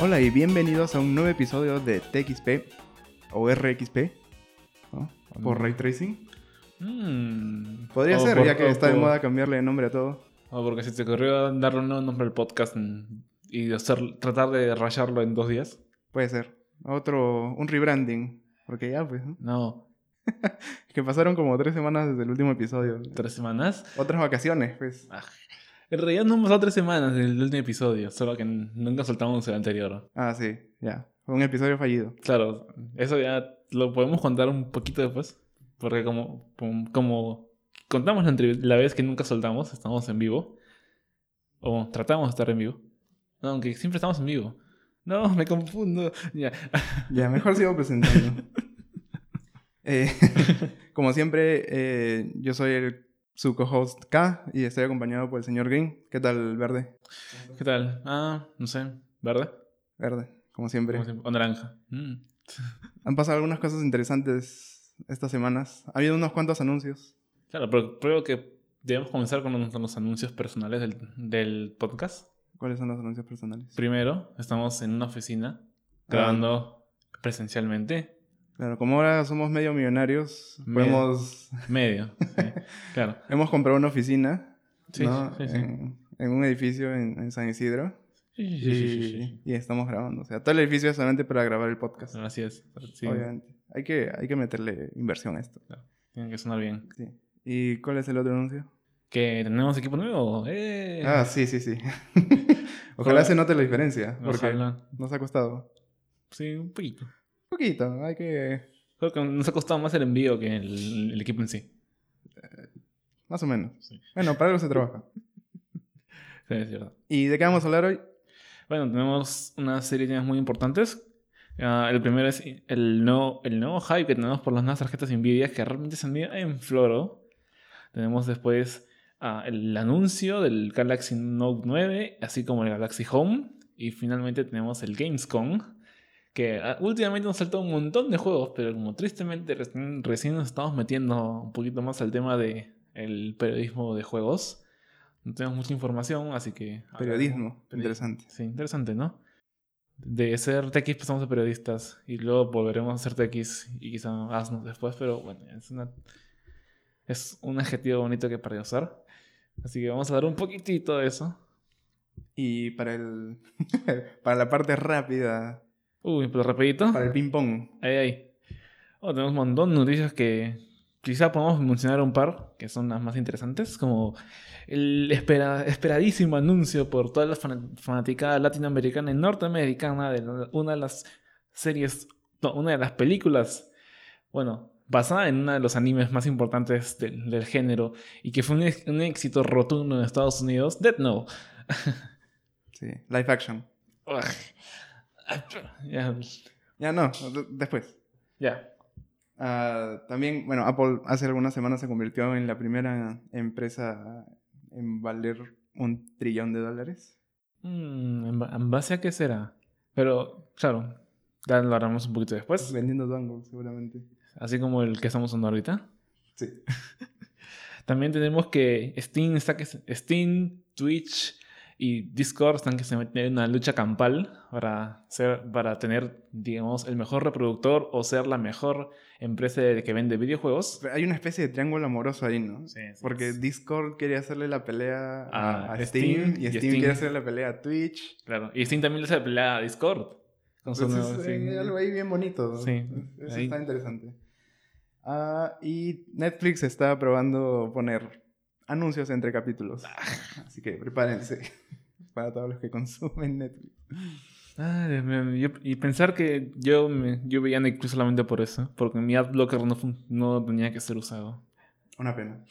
Hola y bienvenidos a un nuevo episodio de TXP o RXP ¿no? por Ray Tracing. Mm. Podría O ser, por- ya que está de por- moda cambiarle de nombre a todo. O porque se te ocurrió darle un nuevo nombre al podcast y hacer, tratar de rayarlo en dos días. Puede ser. Otro, un rebranding. Porque ya, pues, ¿no? No, que pasaron como tres semanas desde el último episodio. tres semanas. Otras vacaciones, pues. Ah, En realidad no han pasado tres semanas desde el último episodio, solo que nunca soltamos el anterior. Ah, sí, ya. Fue un episodio fallido. Claro, eso ya lo podemos contar un poquito después. Porque como, como contamos la, la vez que nunca soltamos, estamos en vivo. O tratamos de estar en vivo. No, aunque siempre estamos en vivo. No, me confundo. Ya. Ya, mejor sigo presentando. Eh, como siempre, eh, yo soy el, su co-host K y estoy acompañado por el señor Green. ¿Qué tal, Verde? ¿Qué tal? Ah, no sé. ¿Verde? Verde, como siempre. Como siempre. O naranja. Mm. Han pasado algunas cosas interesantes estas semanas. Ha habido unos cuantos anuncios. Claro, pero creo que debemos comenzar con los, con los anuncios personales del, del podcast. ¿Cuáles son los anuncios personales? Primero, estamos en una oficina grabando presencialmente. Claro, como ahora somos medio millonarios, Medio. podemos... Medio. sí, claro. hemos comprado una oficina Sí, ¿no? sí, sí. En, en un edificio en, en San Isidro. Sí, Y, y estamos grabando. O sea, todo el edificio es solamente para grabar el podcast. Así es. Sí, Obviamente. Hay que, hay que meterle inversión a esto. tiene que sonar bien. Sí. ¿Y cuál es el otro anuncio? Que tenemos equipo nuevo. ¡Eh! Ah, sí, sí, sí. Ojalá se note la diferencia. Porque Ojalá. nos ha costado. Sí, un poquito. Un poquito. Hay que... Creo que nos ha costado más el envío que el, el equipo en sí. Más o menos. Sí. Bueno, para algo se trabaja. Sí, es cierto. ¿Y de qué vamos a hablar hoy? Bueno, tenemos una serie de temas muy importantes. Ah, el primero es el nuevo, el nuevo hype que tenemos por las nuevas tarjetas Nvidia que realmente se han ido en floro. Tenemos después ah, el anuncio del Galaxy Note 9, así como el Galaxy Home. Y finalmente tenemos el Gamescom, que ah, últimamente nos saltó un montón de juegos, pero como tristemente recién, recién nos estamos metiendo un poquito más al tema de el periodismo de juegos. No tenemos mucha información, así que... Periodismo. Periodismo. Interesante. Sí, interesante, ¿no? De ser TX pasamos a periodistas y luego volveremos a ser TX y quizá asnos después, pero bueno, es una es un adjetivo bonito que para usar. Así que vamos a dar un poquitito de eso. Y para el... para la parte rápida. Uy, pero rapidito. Para el ping-pong. Ahí, ahí. Oh, tenemos un montón de noticias que quizá podemos mencionar un par, que son las más interesantes, como el espera- esperadísimo anuncio por toda la fan- fanaticada latinoamericana y norteamericana de una de las series, no, una de las películas, bueno, basada en uno de los animes más importantes del, del género y que fue un, éxito rotundo en Estados Unidos, Death Note. Sí. Live action. Ya, Ya no, de- después. ya. Ah, también, bueno, Apple hace algunas semanas se convirtió en la primera empresa en valer un trillón de dólares. Mm, ¿en ba- ¿En base a qué será? Pero, claro, ya lo haremos un poquito después. Vendiendo dongles, seguramente. Así como el que estamos usando ahorita. Sí. También tenemos que Steam está que Steam, Twitch y Discord están que se meten en una lucha campal para ser para tener, digamos, el mejor reproductor o ser la mejor empresa que vende videojuegos. Hay una especie de triángulo amoroso ahí, ¿no? Sí, sí, Porque sí. Discord quería hacerle la pelea a, A a Steam, Steam, y Steam, Steam- quiere hacerle la pelea a Twitch. Claro, y Steam también le hace pelea a Discord. Con su Entonces, nuevo- eh, sí. algo ahí bien bonito. Sí, Eso ahí. está interesante. Ah, y Netflix está probando poner anuncios entre capítulos. Ah. Así que prepárense para todos los que consumen Netflix. Yo- y pensar que yo, me, yo veía Netflix solamente por eso, porque mi adblocker no, fun- no tenía que ser usado. Una pena.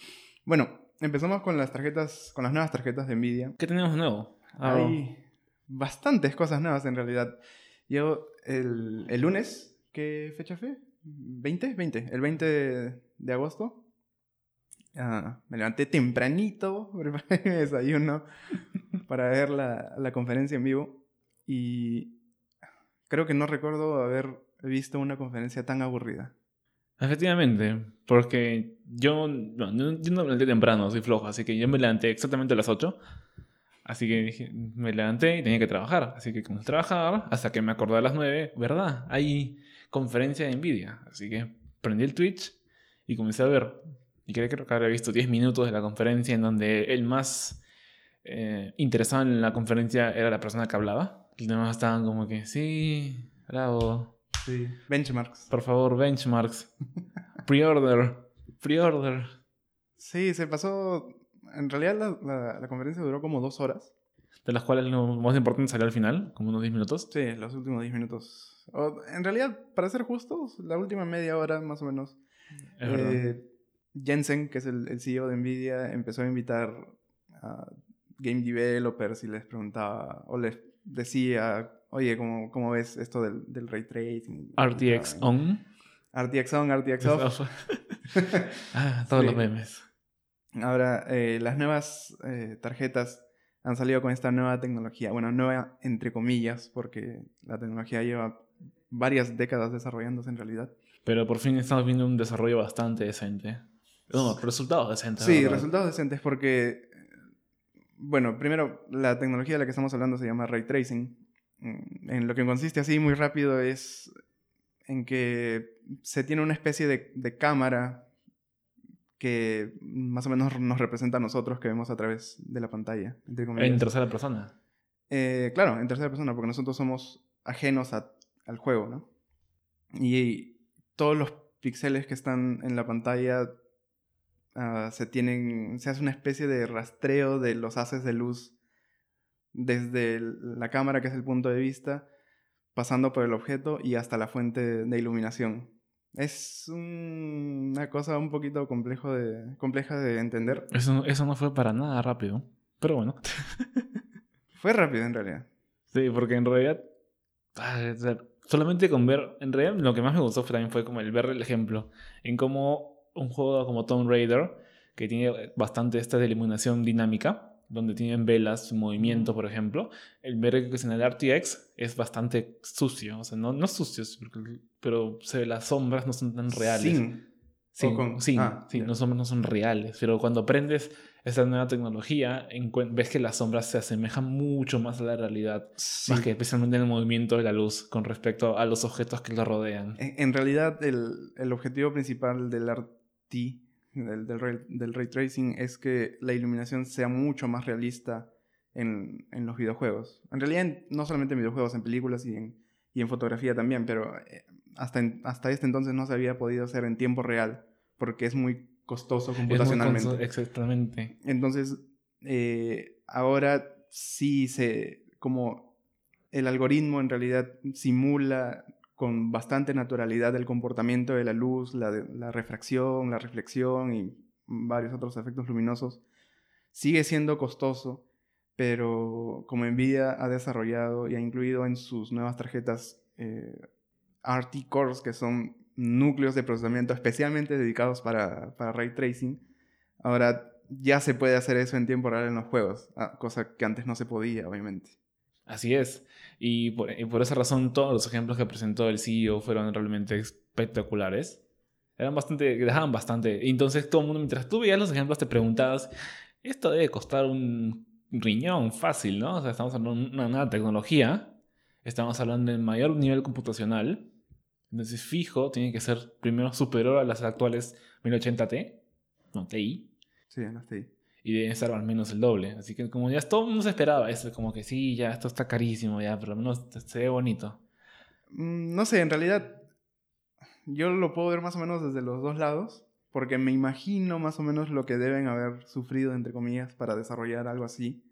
Bueno, empezamos con las tarjetas, con las nuevas tarjetas de Nvidia. ¿Qué tenemos nuevo? Ah, Hay bastantes cosas nuevas en realidad. Yo el, el lunes, ¿qué fecha fue? ¿20? 20. El 20 de, de agosto. ah, me levanté tempranito, preparé mi desayuno. para ver la, la conferencia en vivo y creo que no recuerdo haber visto una conferencia tan aburrida. Efectivamente, porque yo no, yo no me levanté temprano, soy flojo, así que yo me levanté exactamente a las 8. Así que dije, me levanté y tenía que trabajar. Así que comencé a trabajar hasta que me acordé a las 9, ¿verdad? Hay conferencia de Nvidia. Así que prendí el Twitch y comencé a ver. Y creo, creo que habría visto 10 minutos de la conferencia en donde el más eh, interesado en la conferencia era la persona que hablaba. Los demás estaban como que, sí, bravo, Sí. Benchmarks. por favor, benchmarks. Pre-order. Pre-order. Sí, se pasó. En realidad la, la- la conferencia duró como dos horas. De las cuales lo más importante salió al final, como unos 10 minutos. Sí, los últimos 10 minutos. O, en realidad, para ser justos, la última media hora más o menos. Es eh, Jensen, que es el, el CEO de Nvidia, empezó a invitar a game developers y les preguntaba o les decía, oye, ¿cómo, cómo ves esto del, del ray tracing? RTX Ah, on. RTX on, RTX off. ah, todos Sí. los memes. Ahora, eh, las nuevas eh, tarjetas han salido con esta nueva tecnología. Bueno, nueva entre comillas, porque la tecnología lleva varias décadas desarrollándose en realidad. Pero por fin estamos viendo un desarrollo bastante decente. No, resultados decentes. Sí, ¿verdad? resultados decentes porque, eh, bueno, primero, la tecnología de la que estamos hablando se llama ray tracing. Mm, En lo que consiste así muy rápido es en que se tiene una especie de, de cámara que más o menos nos representa a nosotros que vemos a través de la pantalla. entre. En tercera persona. Eh, claro, en tercera persona, porque nosotros somos ajenos a- al juego, ¿no? Y todos los píxeles que están en la pantalla ah, se tienen, se hace una especie de rastreo de los haces de luz desde la cámara, que es el punto de vista, pasando por el objeto y hasta la fuente de iluminación. Es un- una cosa un poquito complejo de, compleja de entender. Eso, eso no fue para nada rápido. Pero bueno. Fue rápido en realidad. Sí, porque en realidad. ah, solamente con ver. En realidad, lo que más me gustó fue- también fue como el ver el ejemplo. En cómo un juego como Tomb Raider, que tiene bastante esta de iluminación dinámica, donde tienen velas, movimiento, por ejemplo, el ver que en el RTX es bastante sucio. O sea, no, no sucio, pero se ve, las sombras no son tan reales. Sin. Sí, O con- sí, ah, sí, ya. no, son, no son reales. Pero cuando aprendes esta nueva tecnología, ves que las sombras se asemejan mucho más a la realidad. Más que especialmente en el movimiento de la luz con respecto a los objetos que lo rodean. En, en realidad, el, el objetivo principal del RT, del, del, ray, del ray tracing, es que la iluminación sea mucho más realista en, en los videojuegos. En realidad, no solamente en videojuegos, en películas y en, y en fotografía también, pero eh, hasta, hasta este entonces no se había podido hacer en tiempo real, porque es muy costoso computacionalmente. Exactamente. Entonces, eh, ahora sí se. como el algoritmo en realidad simula con bastante naturalidad el comportamiento de la luz, la refracción, la reflexión y varios otros efectos luminosos. Sigue siendo costoso, pero como Nvidia ha desarrollado y ha incluido en sus nuevas tarjetas eh, RT Cores, que son núcleos de procesamiento especialmente dedicados para, para ray tracing, ahora ya se puede hacer eso en tiempo real en los juegos, ah, cosa que antes no se podía, obviamente. Así es. Y por, y por esa razón todos los ejemplos que presentó el CEO fueron realmente espectaculares. Eran bastante, dejaban bastante. Entonces todo el mundo, mientras tú veías los ejemplos, te preguntabas, esto debe costar un riñón fácil, ¿no? O sea, estamos hablando de una nueva tecnología. Estamos hablando del mayor nivel computacional. Entonces, fijo, tiene que ser primero superior a las actuales 1080t, no TI, Sí, no estoy. y debe estar al menos el doble. Así que como ya todo el mundo se esperaba, es como que sí, ya esto está carísimo, ya, pero al menos se ve bonito. Mm, No sé, en realidad yo lo puedo ver más o menos desde los dos lados, porque me imagino más o menos lo que deben haber sufrido, entre comillas, para desarrollar algo así.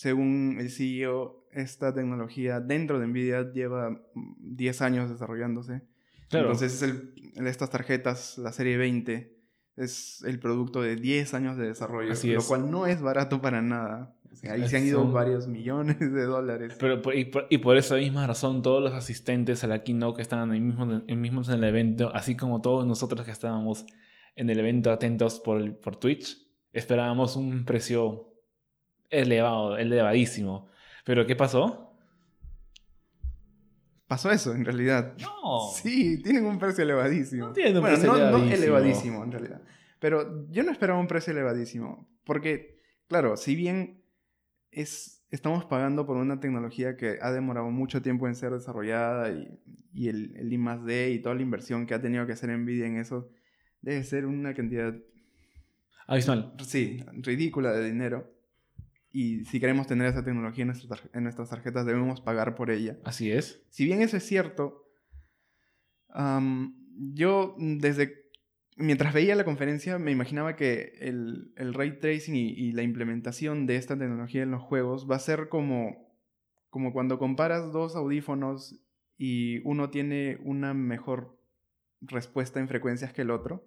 Según el CEO, esta tecnología dentro de Nvidia lleva mm, 10 años desarrollándose. Claro. Entonces, es el, estas tarjetas, la serie 20, es el producto de 10 años de desarrollo, Así lo es. cual no es barato para nada. O sea, ahí se han ido varios millones de dólares. Pero y, por, y por esa misma razón, todos los asistentes a la keynote que estaban ahí mismos, ahí mismos en el evento, así como todos nosotros que estábamos en el evento atentos por, el- por Twitch, esperábamos un precio elevado, elevadísimo. Pero ¿qué pasó? Pasó eso, en realidad. No. Sí, tienen un precio elevadísimo. No tienen un bueno, precio no, no elevadísimo. elevadísimo, en realidad. Pero yo no esperaba un precio elevadísimo. Porque, claro, si bien es, estamos pagando por una tecnología que ha demorado mucho tiempo en ser desarrollada y, y el, el I más D y toda la inversión que ha tenido que hacer Nvidia en eso, debe ser una cantidad, Abismal. sí, ridícula de dinero. Y si queremos tener esa tecnología en nuestras, tar- en nuestras tarjetas, debemos pagar por ella. Así es. Si bien eso es cierto, yo desde... Mientras veía la conferencia me imaginaba que el, el ray tracing y, y la implementación de esta tecnología en los juegos va a ser como, como cuando comparas dos audífonos y uno tiene una mejor respuesta en frecuencias que el otro.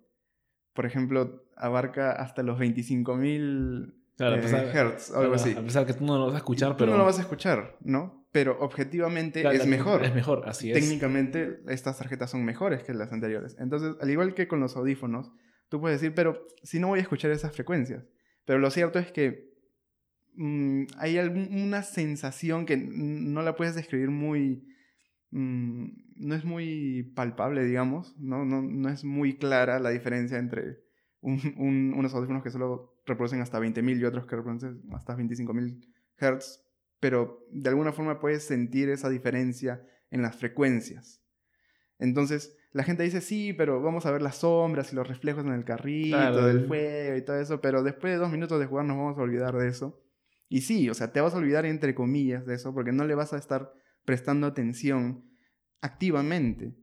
Por ejemplo, abarca hasta los 25.000 Claro, a eh, pesar- hertz o algo a- así. A pesar que tú no lo vas a escuchar, Tú pero. no lo vas a escuchar, ¿no? Pero objetivamente Claro, es mejor. Es mejor, así es. Técnicamente estas tarjetas son mejores que las anteriores. Entonces, al igual que con los audífonos, tú puedes decir, pero si no voy a escuchar esas frecuencias. Pero lo cierto es que mm, hay alguna sensación que no la puedes describir muy... mm, no es muy palpable, digamos. ¿no? No, no es muy clara la diferencia entre un- un- unos audífonos que solo reproducen hasta 20.000 y otros que reproducen hasta 25.000 Hz. Pero de alguna forma puedes sentir esa diferencia en las frecuencias. Entonces, la gente dice, sí, pero vamos a ver las sombras y los reflejos en el carrito Claro. del fuego y todo eso, pero después de dos minutos de jugar nos vamos a olvidar de eso. Y sí, o sea, te vas a olvidar entre comillas de eso porque no le vas a estar prestando atención activamente.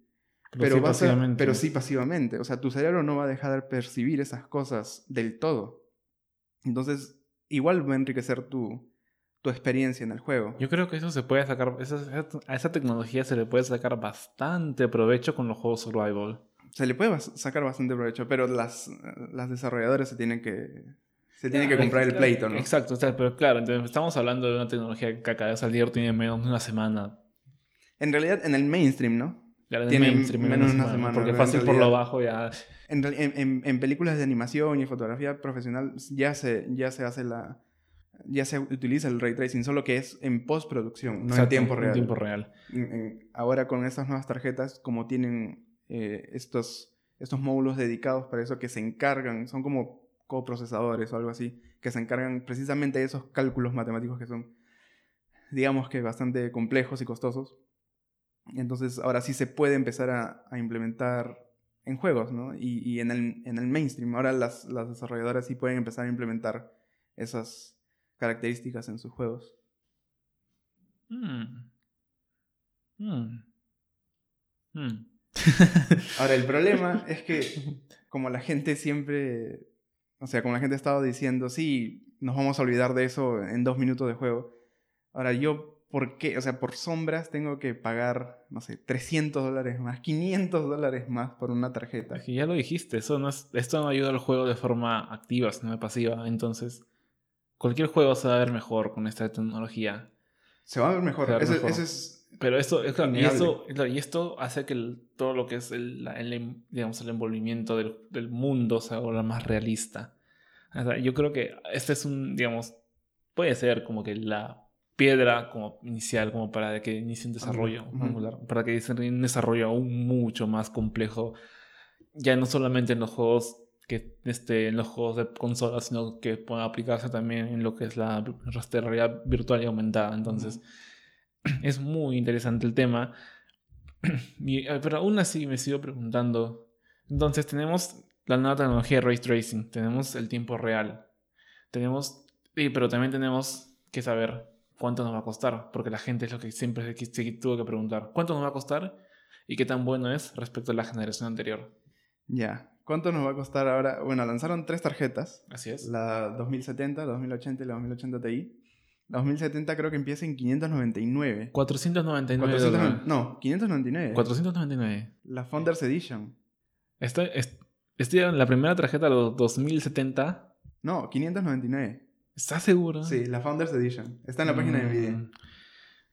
Pero, sí vas a- pero sí pasivamente. O sea, tu cerebro no va a dejar de percibir esas cosas del todo. Entonces, igual va a enriquecer tu, tu experiencia en el juego. Yo creo que eso se puede sacar. esa- a esa tecnología se le puede sacar bastante provecho con los juegos survival. Se le puede sacar bastante provecho, pero las, las desarrolladoras se tienen que, se tienen que Claro, comprar el pleito, ¿no? Exacto, pero claro, entonces estamos hablando de una tecnología que acaba de salir, tiene menos de una semana. En realidad, en el mainstream, ¿no? Ya en el Tiene mainstream, menos una semana, Porque pero en fácil por lo realidad- bajo ya. En, en- en- en películas de animación y fotografía profesional ya se, ya se hace la... Ya se utiliza el ray tracing, solo que es en postproducción, no en Exacto, tiempo real. En tiempo real. en- en- ahora con estas nuevas tarjetas, como tienen eh, estos, estos módulos dedicados para eso que se encargan, son como coprocesadores o algo así, que se encargan precisamente de esos cálculos matemáticos que son, digamos que bastante complejos y costosos. Y entonces ahora sí se puede empezar a, a implementar en juegos, ¿no? Y, y en, el, en el mainstream. Ahora las, las desarrolladoras sí pueden empezar a implementar esas características en sus juegos. Mm. Mm. Mm. Ahora, el problema es que como la gente siempre, o sea, como la gente ha estado diciendo, sí, nos vamos a olvidar de eso en dos minutos de juego. Ahora, yo, ¿por qué? O sea, por sombras tengo que pagar, no sé, 300 dólares más, 500 dólares más por una tarjeta. Es que ya lo dijiste, eso no es, esto no ayuda al juego de forma activa, sino de pasiva. Entonces, cualquier juego se va a ver mejor con esta tecnología. Se va a ver mejor. Se va a ver Ese, mejor. ese es... Pero esto, es claro, y, esto, claro, y esto hace que el- todo lo que es el, em- digamos, el envolvimiento del, del mundo se haga más realista. O sea, yo creo que este es un, digamos, puede ser como que la piedra como inicial, como para que inicie un desarrollo angular, para que inicie un desarrollo aún mucho más complejo, ya no solamente en los juegos que este, en los juegos de consola, sino que pueda aplicarse también en lo que es la realidad virtual y aumentada. Entonces, es muy interesante el tema. Y, eh, pero aún así me sigo preguntando. Entonces tenemos la nueva tecnología de ray tracing, tenemos el tiempo real, tenemos, pero también tenemos que saber cuánto nos va a costar, porque la gente es lo que siempre se, tuvo que preguntar. ¿Cuánto nos va a costar y qué tan bueno es respecto a la generación anterior? Ya. ¿Cuánto nos va a costar ahora? Bueno, lanzaron tres tarjetas. Así es. La 2070, la 2080 y la 2080 Ti. La 2070 creo que empieza en 599. 499 400 dólares. no, 599. 499. La Founders Edition. Estoy, est- estoy en la primera tarjeta, los 2070. No, 599. ¿Estás seguro? Sí, la Founders Edition. Está en la página de Nvidia. Mm,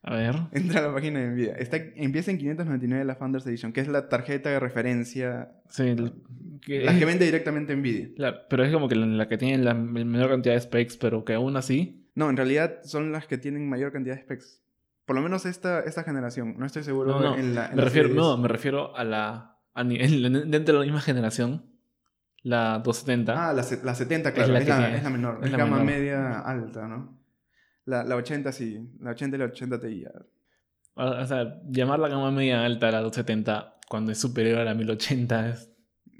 A ver. Entra a la página de Nvidia. Está, empieza en 599 la Founders Edition, que es la tarjeta de referencia. Sí, el- que- La que vende directamente Nvidia. Pero es como que la, la que tiene la menor cantidad de specs, pero que aún así. No, en realidad son las que tienen mayor cantidad de specs. Por lo menos esta, esta generación. No estoy seguro No, no, en la. en me refiero, no, 10. me refiero a la. A ni- en- dentro de la misma generación, la 270. Ah, la, la 70, claro. la Es la, es la menor. es Es, la gama menor. media alta, ¿no? La, la 80 sí. La 80 y la 80 Ti. O o sea, llamar la gama media alta a la 270 cuando es superior a la 1080 es.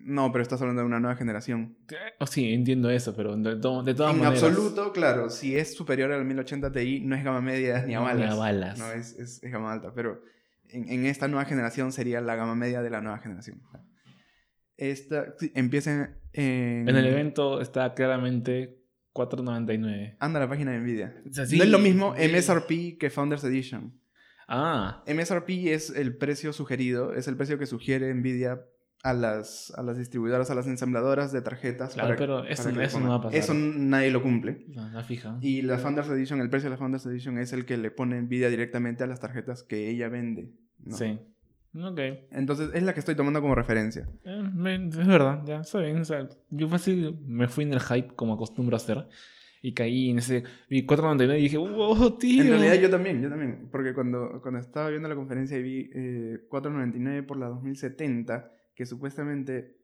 No, pero estás hablando de una nueva generación. Oh, sí, entiendo eso, pero de, to- de todas En maneras. absoluto, claro, si es superior al 1080 Ti, no es gama media ni a Ni a balas. balas. No, es, es, es gama alta. Pero en, en esta nueva generación sería la gama media de la nueva generación. Esta empieza en. En el evento está claramente 499. Anda a la página de Nvidia. O sea, no es lo mismo sí. MSRP que Founders Edition. Ah, MSRP es el precio sugerido, es el precio que sugiere Nvidia a las, a las distribuidoras, a las ensambladoras de tarjetas. Claro, pero eso- eso no va a pasar. Eso nadie lo cumple. no, la fija. Y la Founders Edition, el precio de la Founders Edition es el que le pone Nvidia directamente a las tarjetas que ella vende. ¿no? Sí. Ok. Entonces es la que estoy tomando como referencia. Eh, me- es verdad, ya, está bien. O sea, yo fácil me fui en el hype como acostumbro a hacer. Y caí en ese. Vi 499 y dije, wow, tío. En realidad yo también, yo también. Porque cuando, cuando estaba viendo la conferencia y vi eh, 4.99 por la 2070, que supuestamente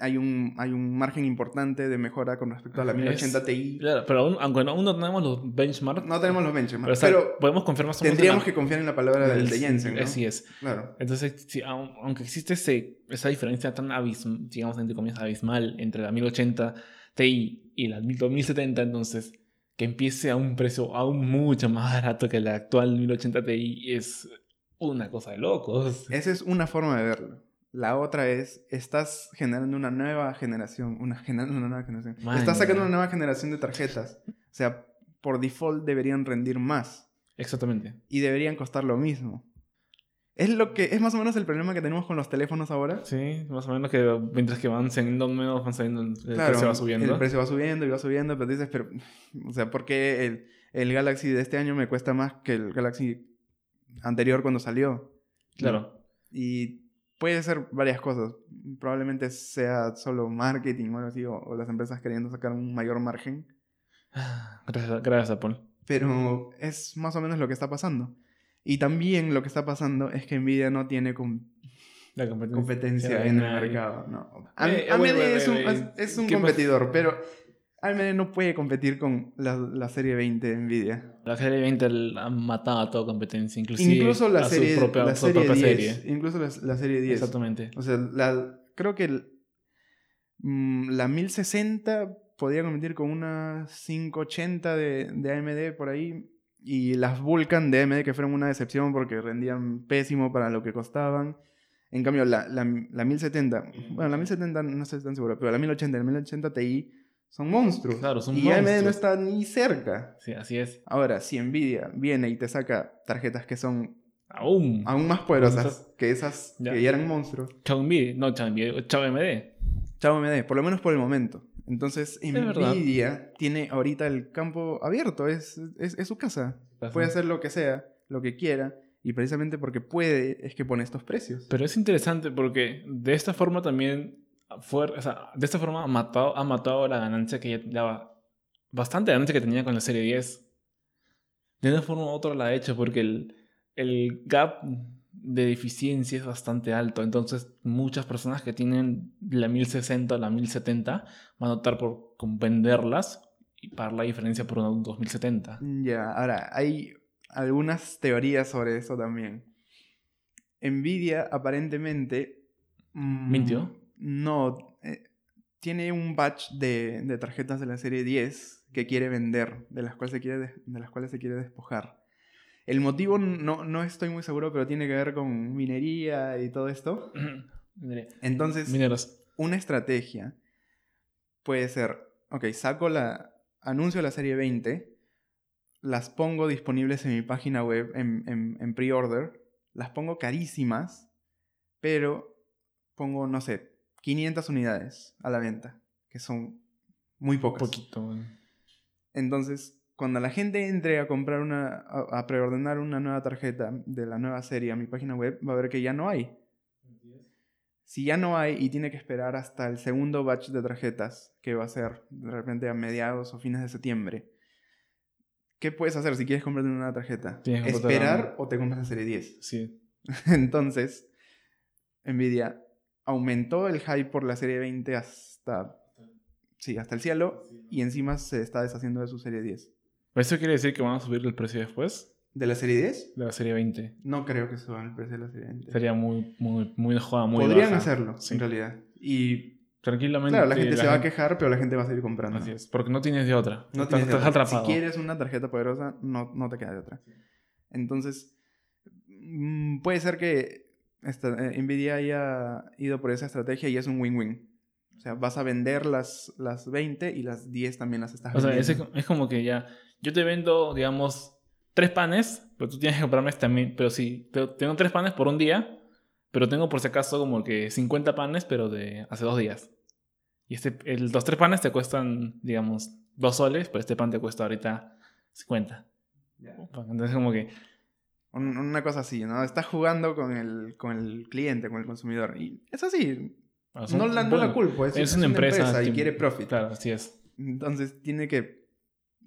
hay un, hay un margen importante de mejora con respecto a la Es- 1080 Ti. Claro, pero aún, aunque aún no tenemos los benchmarks. No tenemos los benchmarks, pero podemos confiar tendríamos que confiar en la palabra del de Jensen, ¿no? Así es. Claro. Entonces, aun- aunque existe ese, esa diferencia tan abismal, digamos, entre comillas, abismal entre la 1080 Ti y la 2070, entonces, que empiece a un precio aún mucho más barato que la actual 1080 Ti es una cosa de locos. Esa es una forma de verlo. La otra es, estás generando una nueva generación, una, generando una nueva generación. Man, estás sacando una nueva generación de tarjetas. O sea, por default deberían rendir más Exactamente. y deberían costar lo mismo. Es lo que es más o menos el problema que tenemos con los teléfonos ahora. Sí, más o menos que mientras que van saliendo menos, van saliendo, el Claro, precio va subiendo. El precio va subiendo y va subiendo, pero dices, pero, o sea, ¿por qué el, el Galaxy de este año me cuesta más que el Galaxy anterior cuando salió? Claro. Y puede ser varias cosas. Probablemente sea solo marketing o algo así, o, o las empresas queriendo sacar un mayor margen. Gracias, gracias Apple. Pero es más o menos lo que está pasando. Y también lo que está pasando es que Nvidia no tiene com- La competencia, competencia en el mercado. No. Eh, AMD bueno, es un, bueno, es- un competidor, pero AMD no puede competir con la, la serie 20 de Nvidia. La serie 20 ha matado a toda competencia, inclusive Incluso la a su serie, propia, la su serie propia 10. serie. Incluso la, la serie 10. Exactamente. O sea, la, creo que el- mm, la 1060 podría competir con una 580 de, de AMD por ahí. Y las Vulcan de AMD que fueron una decepción porque rendían pésimo para lo que costaban. En cambio, la, la, la 1070, bueno, la 1070 no estoy tan seguro, pero la 1080 y la 1080 Ti son monstruos. Claro, son y AMD no monstruos. está ni cerca. Sí, así es. Ahora, si Nvidia viene y te saca tarjetas que son Aún. aún más poderosas que esas Ya. que ya eran monstruos, Chao Nvidia. No, Chao Nvidia. Chao AMD. Chao AMD, por lo menos por el momento. Entonces, verdad. Nvidia tiene ahorita el campo abierto, es, es, es su casa. Puede hacer lo que sea, lo que quiera, y precisamente porque puede es que pone estos precios. Pero es interesante porque de esta forma también fue, o sea, de esta forma ha matado, ha matado la ganancia que ya daba, bastante ganancia que tenía con la serie 10. De una forma u otra la ha hecho porque el, el gap de eficiencia es bastante alto. Entonces, muchas personas que tienen la 1060 o la 1070 van a optar por venderlas y pagar la diferencia por una 2070. Ya, ahora, hay algunas teorías sobre eso también. Nvidia aparentemente... mm, ¿Mintió? No, eh, tiene un batch de, de tarjetas de la serie 10 que quiere vender, de las cuales se quiere, des- de las cuales se quiere despojar. El motivo no, no estoy muy seguro, pero tiene que ver con minería y todo esto. Entonces, Mineros. una estrategia puede ser, ok, saco la, anuncio la serie 20, las pongo disponibles en mi página web en, en, en pre-order, las pongo carísimas, pero pongo, no sé, 500 unidades a la venta, que son muy Un pocas. poquito. Entonces, cuando la gente entre a comprar una, a, a preordenar una nueva tarjeta de la nueva serie a mi página web, va a ver que ya no hay. Si ya no hay y tiene que esperar hasta el segundo batch de tarjetas, que va a ser de repente a mediados o fines de septiembre, ¿qué puedes hacer si quieres comprarte una tarjeta? Comprarte la ¿Esperar o te compras la serie 10? Sí. Entonces, Nvidia aumentó el hype por la serie 20 hasta, sí, hasta el cielo y encima se está deshaciendo de su serie 10. ¿Eso quiere decir que van a subir el precio después ¿De la serie 10? de la serie 20? No creo que suban el precio de la serie 20. Sería muy, muy, muy joda, muy Podrían baja. hacerlo, Sí. en realidad. Y Tranquilamente. claro, la gente se va a quejar, pero la gente va a seguir comprando. Así es, porque no tienes de otra. No estás, tienes de otra. Si quieres una tarjeta poderosa, no, no te queda de otra. Entonces, mm, puede ser que esta, eh, Nvidia haya ido por esa estrategia y es un win-win. O sea, vas a vender las, las 20 y las 10 también las estás O sea, es, vendiendo. es como que ya. Yo te vendo, digamos, tres panes, pero tú tienes que comprarme también. Pero sí, pero tengo tres panes por un día, pero tengo por si acaso como que 50 panes, pero de hace dos días. Y este, el, los tres panes te cuestan, digamos, dos soles, pero este pan te cuesta ahorita 50. Entonces, como que. Un- Una cosa así, ¿no? Estás jugando con el, con el cliente, con el consumidor. Y es así. ah, No la, no la culpo. Es, es es una empresa, y quiere profit. Claro, así es. Entonces tiene que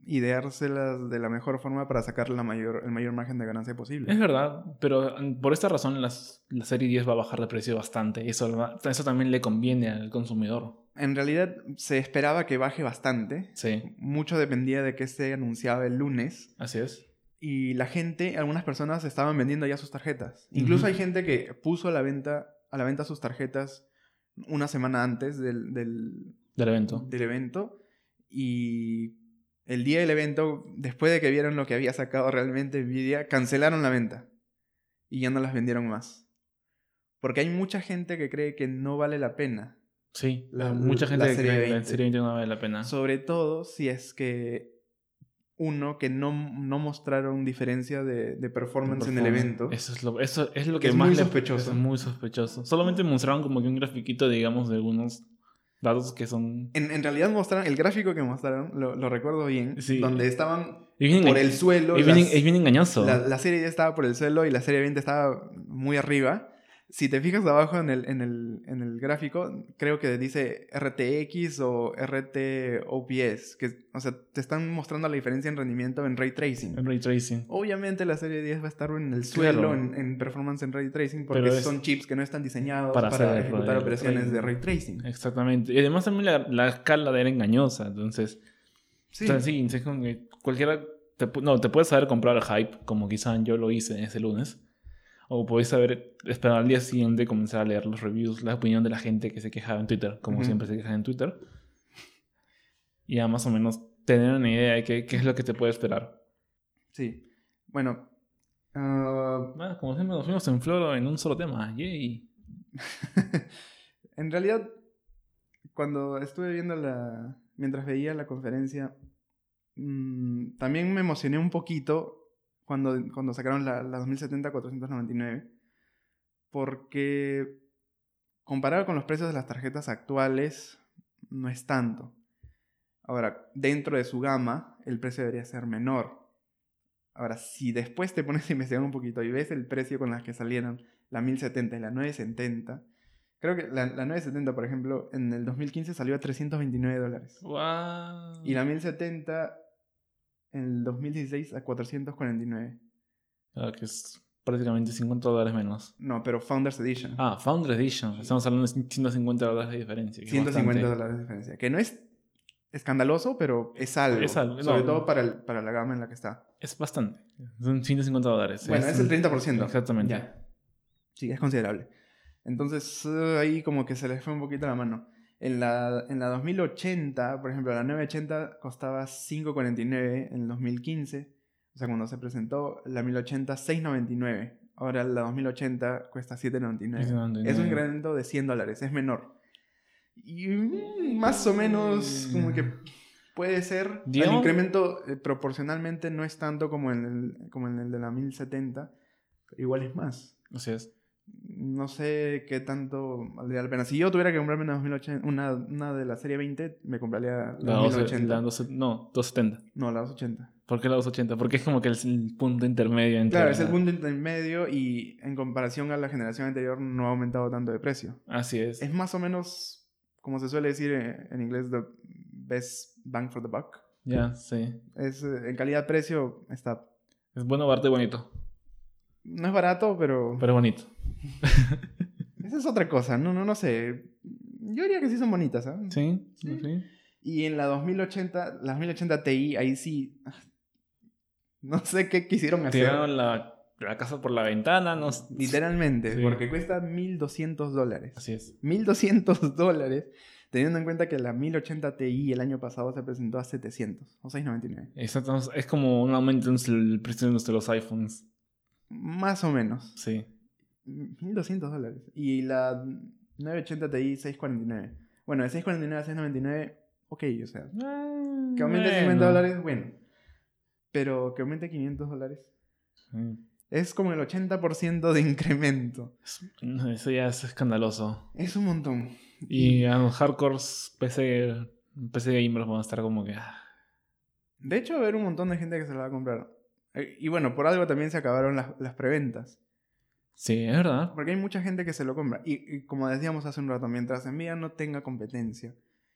ideárselas de la mejor forma para sacar la mayor, el mayor margen de ganancia posible. Es verdad, pero mm, por esta razón las- la serie 10 va a bajar de precio bastante. Y eso, eso también le conviene al consumidor. En realidad se esperaba que baje bastante. Sí, Mucho dependía de que se anunciaba el lunes. así es. Y la gente, algunas personas estaban vendiendo ya sus tarjetas. Incluso hay gente que puso a la venta, a la venta sus tarjetas una semana antes del, del, Del evento. del evento. Y el día del evento, después de que vieron lo que había sacado realmente Nvidia, cancelaron la venta. Y ya no las vendieron más. Porque hay mucha gente que cree que no vale la pena. Sí, La- mucha gente la que cree que la 20. serie 20 no vale la pena. Sobre todo si es que uno que no, no mostraron diferencia de, de performance en el evento. Eso es lo, eso es lo que Es más muy sospechoso. Es muy sospechoso. Solamente mostraron como que un grafiquito, digamos, de algunos datos que son... En, en realidad mostraron, el gráfico que mostraron, lo, lo recuerdo bien, Sí. donde estaban bien, por el suelo. es bien, las- es bien engañoso. la, la serie 10 estaba por el suelo y la serie 20 estaba muy arriba. Si te fijas abajo en el, en el, en el gráfico, creo que dice RTX o RTOPS, que, o sea, te están mostrando la diferencia en rendimiento en ray tracing. El ray tracing. Obviamente la serie 10 va a estar en el suelo Claro. en, en performance en ray tracing porque es- son chips que no están diseñados Para para, hacer ejecutar operaciones de ray tracing. Exactamente. Y además también la, la escala era engañosa. Entonces, Sí. O sea, sí, es como que cualquiera. Te, no, te puedes saber comprar hype, como quizá yo lo hice ese lunes. O podéis saber, esperar al día siguiente comenzar a leer los reviews, la opinión de la gente que se quejaba en Twitter, como siempre se quejan en Twitter. Y ya más o menos tener una idea de qué, qué es lo que te puede esperar. Sí. Bueno. ah, Ah, como siempre nos fuimos en floro en un solo tema. Yay. en realidad, cuando estuve viendo la. Mientras veía la conferencia, mm, también me emocioné un poquito cuando, cuando sacaron la, la 2070-499. Porque comparado con los precios de las tarjetas actuales, no es tanto. Ahora, dentro de su gama, el precio debería ser menor. Ahora, si después te pones a investigar un poquito y ves el precio con las que salieron la 1070 y la 970, creo que la, la 970, por ejemplo, en el 2015 salió a 329 dólares. Wow. Y la 1070 en el 2016 a 449. Ah, que es prácticamente 50 dólares menos. No, pero Founders Edition. Ah, Founder Edition. Estamos hablando de 150 dólares de diferencia. que es 150 bastante. dólares de diferencia. Que no es escandaloso, pero es algo. Es algo, Sobre no. todo para, el- para la gama en la que está. Es bastante. Son 150 dólares. Bueno, es el 30%. Exactamente. Ya. Sí, es considerable. Entonces, eh, ahí como que se les fue un poquito la mano. En la, en la 2080, por ejemplo, la 980 costaba 5.49 en el 2015. O sea, cuando se presentó la 1080, 6.99. Ahora la 2080 cuesta 7.99. 7.99. Es un incremento de 100 dólares, es menor. Y mm, más o menos como que puede ser. El incremento eh, proporcionalmente no es tanto como en, el, como en el de la 1070, pero igual es más. Así es. No sé qué tanto valdría la pena. Si yo tuviera que comprarme una, 2080, una, una de la serie 20, me compraría la, La 12 2080. la 12 no, 270. No, la 280. ¿Por qué la 280? Porque es como que es el punto intermedio entre. Claro, es el punto intermedio y en comparación a la generación anterior no ha aumentado tanto de precio. Así es. Es más o menos, como se suele decir eh, en inglés, the best bang for the buck. Ya, sí. Es, eh, en calidad-precio está... Es bueno, barato y bonito. No es barato, pero... Pero bonito. Esa es otra cosa, no, no, no sé. Yo diría que sí son bonitas, ¿sabes? Sí, Sí. sí. Y en la 2080, la 2080 Ti, ahí sí... No sé qué quisieron hacer. Tiraron la, la casa por la ventana, no Literalmente, Sí. porque cuesta 1.200 dólares. Así es. 1.200 dólares, teniendo en cuenta que la 1080 Ti el año pasado se presentó a 700 o 699. Exacto. Es como un aumento en el precio de los iPhones. Más o menos. Sí. 1.200 dólares. Y la 980 Ti 649. Bueno, de 649 a 699, ok, o sea, Ah, que aumente bueno. 50 dólares, bueno. Pero que aumente 500 dólares. Mm, Es como el 80% de incremento. Eso ya es escandaloso. Es un montón. Y a los hardcores PC, PC gamers van a estar como que. ah, De hecho, va a haber un montón de gente que se la va a comprar. Eh, Y bueno, por algo también se acabaron las, las preventas. Sí, es verdad. Porque hay mucha gente que se lo compra. Y, y como decíamos hace un rato, mientras Nvidia no tenga competencia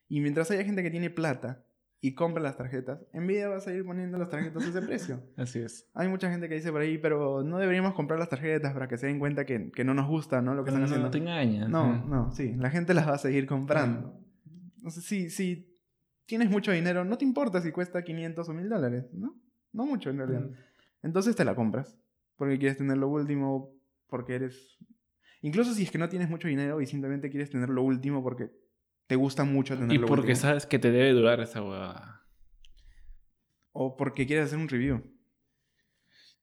y mientras haya gente que tiene plata y compra las tarjetas, Nvidia va a seguir poniendo las tarjetas a ese precio. Así es. Hay mucha gente que dice por ahí, pero no deberíamos comprar las tarjetas para que se den cuenta que, que no nos gusta, ¿no? Lo que Pero están no, haciendo. te engañas. No, no, sí. La gente las va a seguir comprando. Entonces, si, si tienes mucho dinero, no te importa si cuesta 500 o 1000 dólares, ¿no? No mucho en realidad. Entonces te la compras. Porque quieres tener lo último, porque eres... Incluso si es que no tienes mucho dinero y simplemente quieres tener lo último porque te gusta mucho tener Y lo porque sabes que te debe durar esa huevada. O porque quieres hacer un review.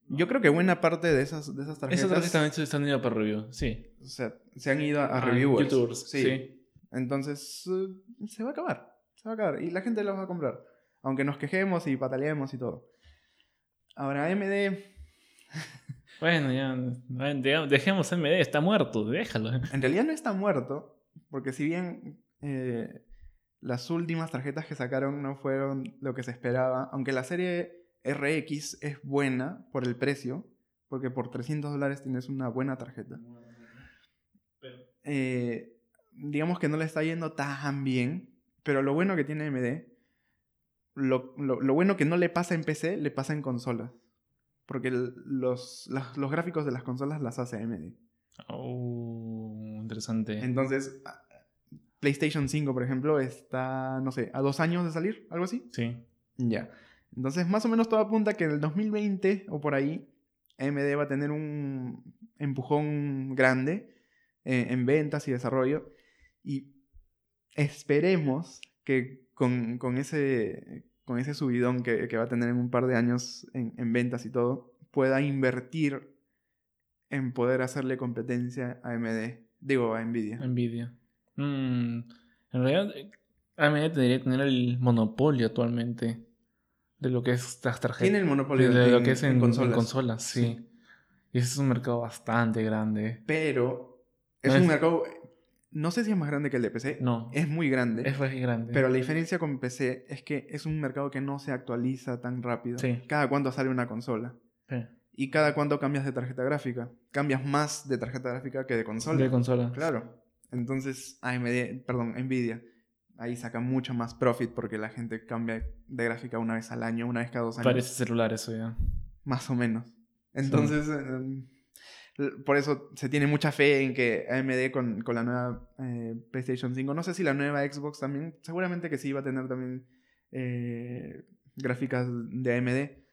Yo creo que buena parte de esas, de esas tarjetas... Esas tarjetas también se han ido para review. Sí. O sea, se han ido a, a Ah, reviewers. youtubers, sí. Entonces, eh, se va a acabar. Se va a acabar. Y la gente las va a comprar. Aunque nos quejemos y pataleemos y todo. Ahora, AMD... Bueno, ya. de- Dejemos MD, está muerto. Déjalo. En realidad no está muerto. Porque si bien eh, las últimas tarjetas que sacaron no fueron lo que se esperaba. Aunque la serie RX es buena por el precio. Porque por 300 dólares tienes una buena tarjeta. eh, digamos que no le está yendo tan bien, pero lo bueno que tiene AMD, lo, lo- lo bueno que no le pasa en PC, le pasa en consolas. Porque los, las- los gráficos de las consolas las hace AMD. Oh, interesante. Entonces, PlayStation 5, por ejemplo, está, no sé, a dos años de salir, algo así. Sí. Ya. Entonces, más o menos todo apunta que en el 2020 o por ahí, AMD va a tener un empujón grande eh, en ventas y desarrollo. Y esperemos que con, con ese, con ese subidón que, que va a tener en un par de años en, en ventas y todo, pueda invertir en poder hacerle competencia a AMD. Digo, a Nvidia. Nvidia. Mm, en realidad, eh, AMD debería tener el monopolio actualmente de lo que es las tarjetas. Tiene el monopolio de, lo en- que es en en, en consolas. sí. Y ese es un mercado bastante grande. Pero es No un es- mercado, no sé si es más grande que el de PC. No, Es muy grande. es muy grande. Pero la diferencia con PC es que es un mercado que no se actualiza tan rápido. Sí. Cada cuánto sale una consola. Sí. Y cada cuánto cambias de tarjeta gráfica. Cambias más de tarjeta gráfica que de consola. de consolas. Claro. Entonces, AMD, perdón, Nvidia, ahí saca mucho más profit porque la gente cambia de gráfica una vez al año, una vez cada dos años. Parece celular eso ya. Más o menos. Entonces, em, por eso se tiene mucha fe en que AMD con, con la nueva eh, PlayStation 5, no sé si la nueva Xbox también, seguramente que sí va a tener también eh, gráficas de AMD.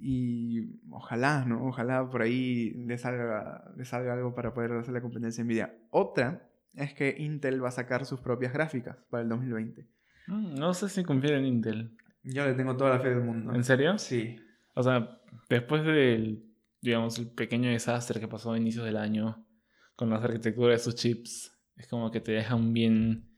Y ojalá, ¿no? Ojalá por ahí le salga, le salga algo para poder hacer la competencia Nvidia. Otra es que Intel va a sacar sus propias gráficas para el 2020. Mm, No sé si confío en Intel. Yo le tengo toda la fe del mundo. ¿En serio? Sí. O sea, después del, digamos, el pequeño desastre que pasó a inicios del año con las arquitecturas de sus chips, es como que te bien,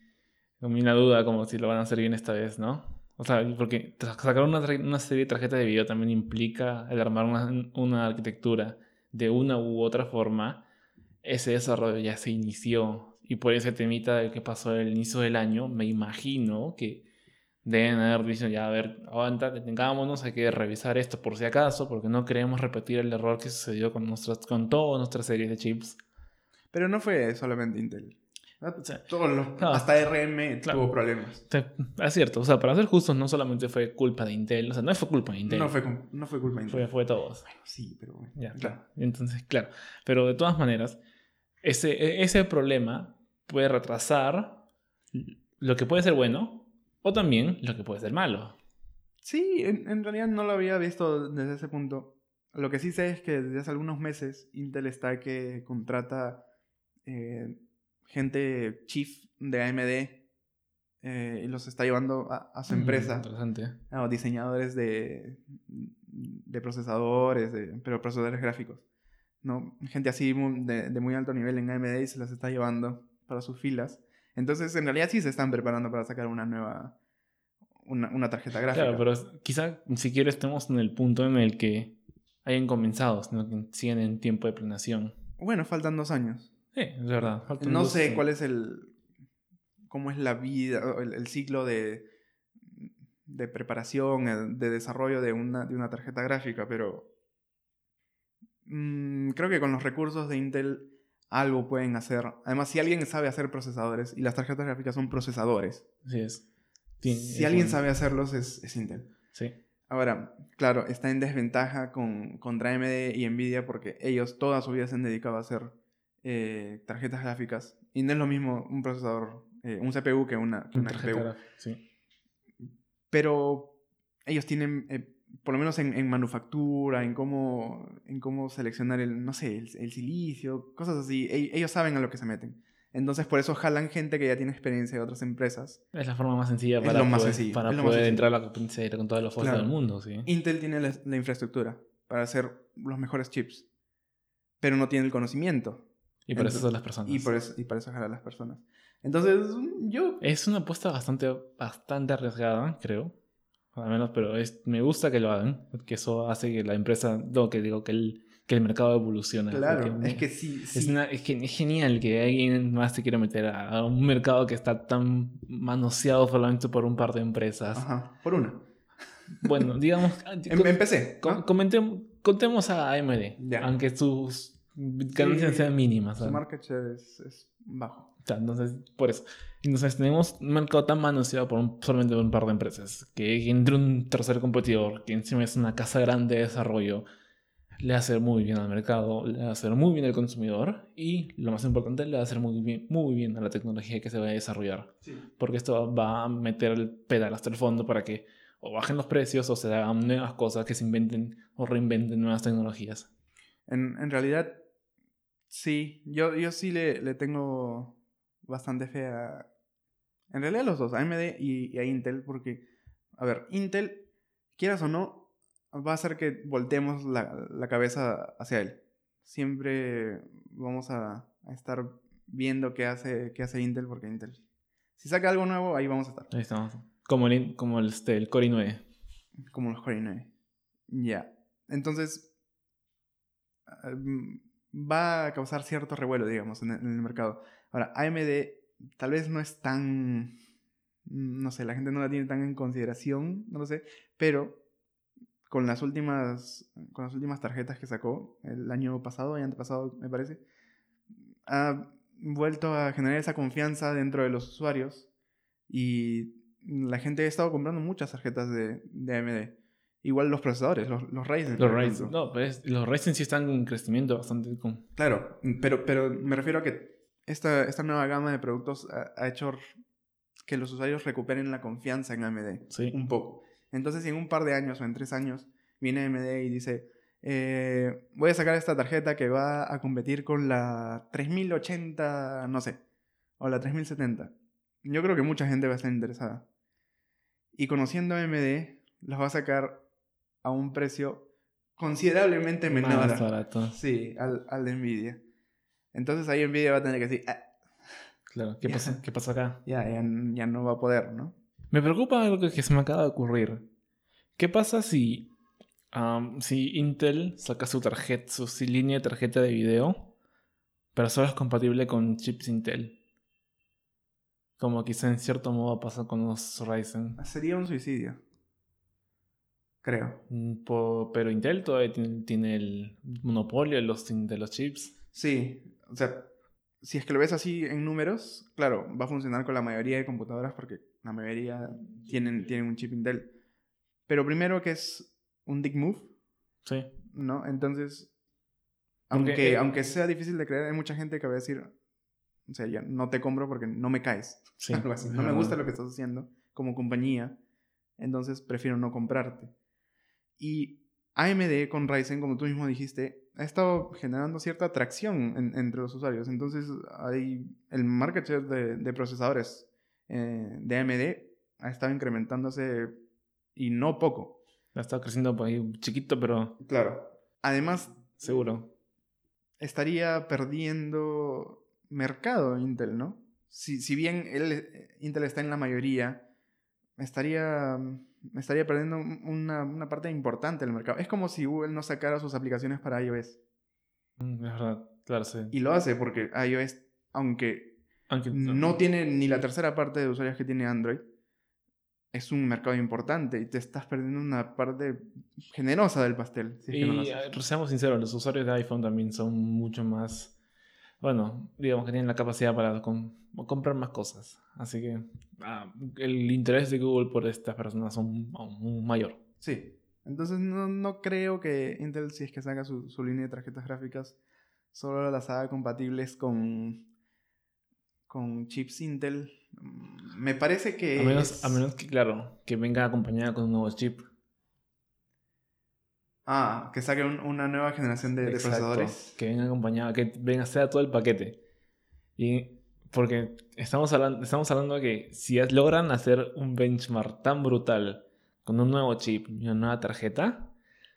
con bien la duda como si lo van a hacer bien esta vez, ¿no? O sea, porque sacar una, una serie de tarjetas de video también implica el armar una, una arquitectura de una u otra forma. Ese desarrollo ya se inició y por ese temita de que pasó el inicio del año, me imagino que deben haber dicho ya, a ver, aguanta, detengámonos, hay que revisar esto por si acaso, porque no queremos repetir el error que sucedió con, nuestras, con todas nuestras series de chips. Pero no fue solamente Intel. O sea, Todos los, claro. hasta RM Claro. tuvo problemas. es cierto, o sea, para ser justos, no solamente fue culpa de Intel, o sea, no fue culpa de Intel. No fue, no fue culpa de fue, Intel. fue de todos. Bueno, sí, pero bueno. Ya, claro. Entonces, claro. Pero de todas maneras, ese, e- ese problema puede retrasar lo que puede ser bueno o también lo que puede ser malo. Sí, en, en realidad no lo había visto desde ese punto. Lo que sí sé es que desde hace algunos meses Intel está que contrata eh, gente chief de AMD eh, y los está llevando a, a su Mm, empresa, Interesante. a diseñadores de, de procesadores, de- pero procesadores gráficos. ¿no? Gente así de, de muy alto nivel en AMD y se las está llevando para sus filas. Entonces, en realidad sí se están preparando para sacar una nueva, una, una tarjeta gráfica. Claro, pero quizá si quieres estemos en el punto en el que hayan comenzado, sino que siguen en tiempo de planeación. Bueno, faltan dos años. Sí, es verdad. faltan No dos, sé sí. cuál es el. cómo es la vida, el, el ciclo de. de preparación, de desarrollo de una, de una tarjeta gráfica, pero. mm, creo que con los recursos de Intel algo pueden hacer. Además, si alguien sabe hacer procesadores, y las tarjetas gráficas son procesadores, Así es. Si es alguien sabe hacerlos es, es Intel. Sí. Ahora, claro, está en desventaja con, contra AMD y Nvidia porque ellos toda su vida se han dedicado a hacer eh, tarjetas gráficas. Y no es lo mismo un procesador, eh, un CPU que una, que una GPU. sí. Pero ellos tienen, eh, por lo menos en, en manufactura, en cómo, en cómo seleccionar el, no sé, el, el silicio, cosas así. e- ellos saben a lo que se meten. Entonces, por eso jalan gente que ya tiene experiencia de otras empresas. Es la forma más sencilla para más poder, sencillo, para poder entrar a la competencia con toda la fuerza Claro. del mundo, sí. Intel tiene la, la infraestructura para hacer los mejores chips, pero no tiene el conocimiento. Y por eso Entonces- son las personas. Y por eso, y para eso jala a las personas. Entonces, yo... Es una apuesta bastante, bastante arriesgada, creo. Al menos, pero es, me gusta que lo hagan, porque eso hace que la empresa, lo que digo, que el, que el mercado evolucione. Claro, es que sí, Es, sí. una- es gen- es genial que alguien más se quiera meter a, a un mercado que está tan manoseado solamente por un par de empresas. Ajá, por una. Bueno, digamos, Em- empecé. con- ¿no? comentem- contemos a AMD, Ya. aunque sus ganancias Sí, sean mínimas. Su market share es, es bajo. Sea, entonces, por eso. Entonces, tenemos un mercado tan manoseado por un- solamente por un par de empresas. Que entre un tercer competidor, que encima es una casa grande de desarrollo, le va a hacer muy bien al mercado, le va a hacer muy bien al consumidor y, lo más importante, le va a hacer muy bien, muy bien a la tecnología que se va a desarrollar. Porque esto va a meter el pedal hasta el fondo para que o bajen los precios o se hagan nuevas cosas, que se inventen o reinventen nuevas tecnologías. En, en realidad, sí. Yo, yo sí le, le tengo bastante fe a... En realidad los dos, a AMD y, y a Intel, porque, a ver, Intel, quieras o no, va a hacer que volteemos la, la cabeza hacia él. Siempre vamos a, a estar viendo qué hace, qué hace Intel, porque Intel, si saca algo nuevo, ahí vamos a estar. Ahí estamos. Como el, como el, este, el Core i9. Como los Core i9. Ya. Entonces, ah, mm, va a causar cierto revuelo, digamos, el, en el mercado. Ahora, AMD tal vez no es tan. mm, No sé, la gente no la tiene tan en consideración, no lo sé, pero con las últimas, con las últimas tarjetas que sacó el año pasado y antepasado, me parece, ha vuelto a generar esa confianza dentro de los usuarios y la gente ha estado comprando muchas tarjetas de, de AMD. Igual los procesadores, los, los Ryzen. Los Ryzen, no, pues, los Ryzen sí están en crecimiento bastante. Con... Claro, pero, pero me refiero a que esta, esta nueva gama de productos ha, ha hecho que los usuarios recuperen la confianza en AMD. Sí. Un poco. Entonces, si en un par de años o en tres años viene AMD y dice, eh, voy a sacar esta tarjeta que va a competir con la 3080, no sé, o la 3070. Yo creo que mucha gente va a estar interesada. Y conociendo AMD, los va a sacar a un precio considerablemente menor. Más barato. Sí, al, al de Nvidia. Entonces ahí Nvidia va a tener que decir, "Ah, Claro. ¿Qué, Ya. pasa, ¿Qué pasa acá? ya, ya, ya no va a poder, ¿no? Me preocupa algo que, se me acaba de ocurrir. ¿Qué pasa si, si Intel saca su tarjeta, su línea de tarjeta de video, pero solo es compatible con chips Intel? Como quizá en cierto modo pasa con los Ryzen. Sería un suicidio. Creo. Mm, pero Intel todavía tiene, tiene el monopolio de los, de los chips. Sí, o sea, si es que lo ves así en números, claro, va a funcionar con la mayoría de computadoras porque la mayoría tienen, tienen un chip Intel. Pero primero que es un dick move, Sí. ¿no? Entonces, aunque, eh, aunque sea difícil de creer, hay mucha gente que va a decir, o sea, ya no te compro porque no me caes. Sí. Algo así. No me gusta lo que estás haciendo como compañía, entonces prefiero no comprarte. Y AMD con Ryzen, como tú mismo dijiste, ha estado generando cierta atracción en- entre los usuarios. Entonces, hay el market share de, de procesadores eh, de AMD ha estado incrementándose y no poco. Ha estado creciendo por ahí chiquito, pero Claro. Además, seguro. estaría perdiendo mercado Intel, ¿no? Si, si bien él, Intel está en la mayoría, estaría, estaría perdiendo una, una parte importante del mercado. Es como si Google no sacara sus aplicaciones para iOS. Mm, Es verdad, claro, sí. Y lo hace porque iOS, aunque Aunque no tiene ni la tercera parte de usuarios que tiene Android, es un mercado importante y te estás perdiendo una parte generosa del pastel. si es que no lo Y eh, seamos sinceros, los usuarios de iPhone también son mucho más. Bueno, digamos que tienen la capacidad para com- comprar más cosas. Así que ah, el interés de Google por estas personas son aún mayor. Sí. Entonces no, no creo que Intel, si es que saca su, su línea de tarjetas gráficas, solo las haga compatibles con, con chips Intel. Mm, Me parece que... A menos, es- a menos que, claro, que venga acompañada con un nuevo chip. Ah, que saque un- una nueva generación de, de procesadores. Que venga acompañada, que venga, sea todo el paquete. Y porque estamos hablando, estamos hablando de que si logran hacer un benchmark tan brutal con un nuevo chip y una nueva tarjeta,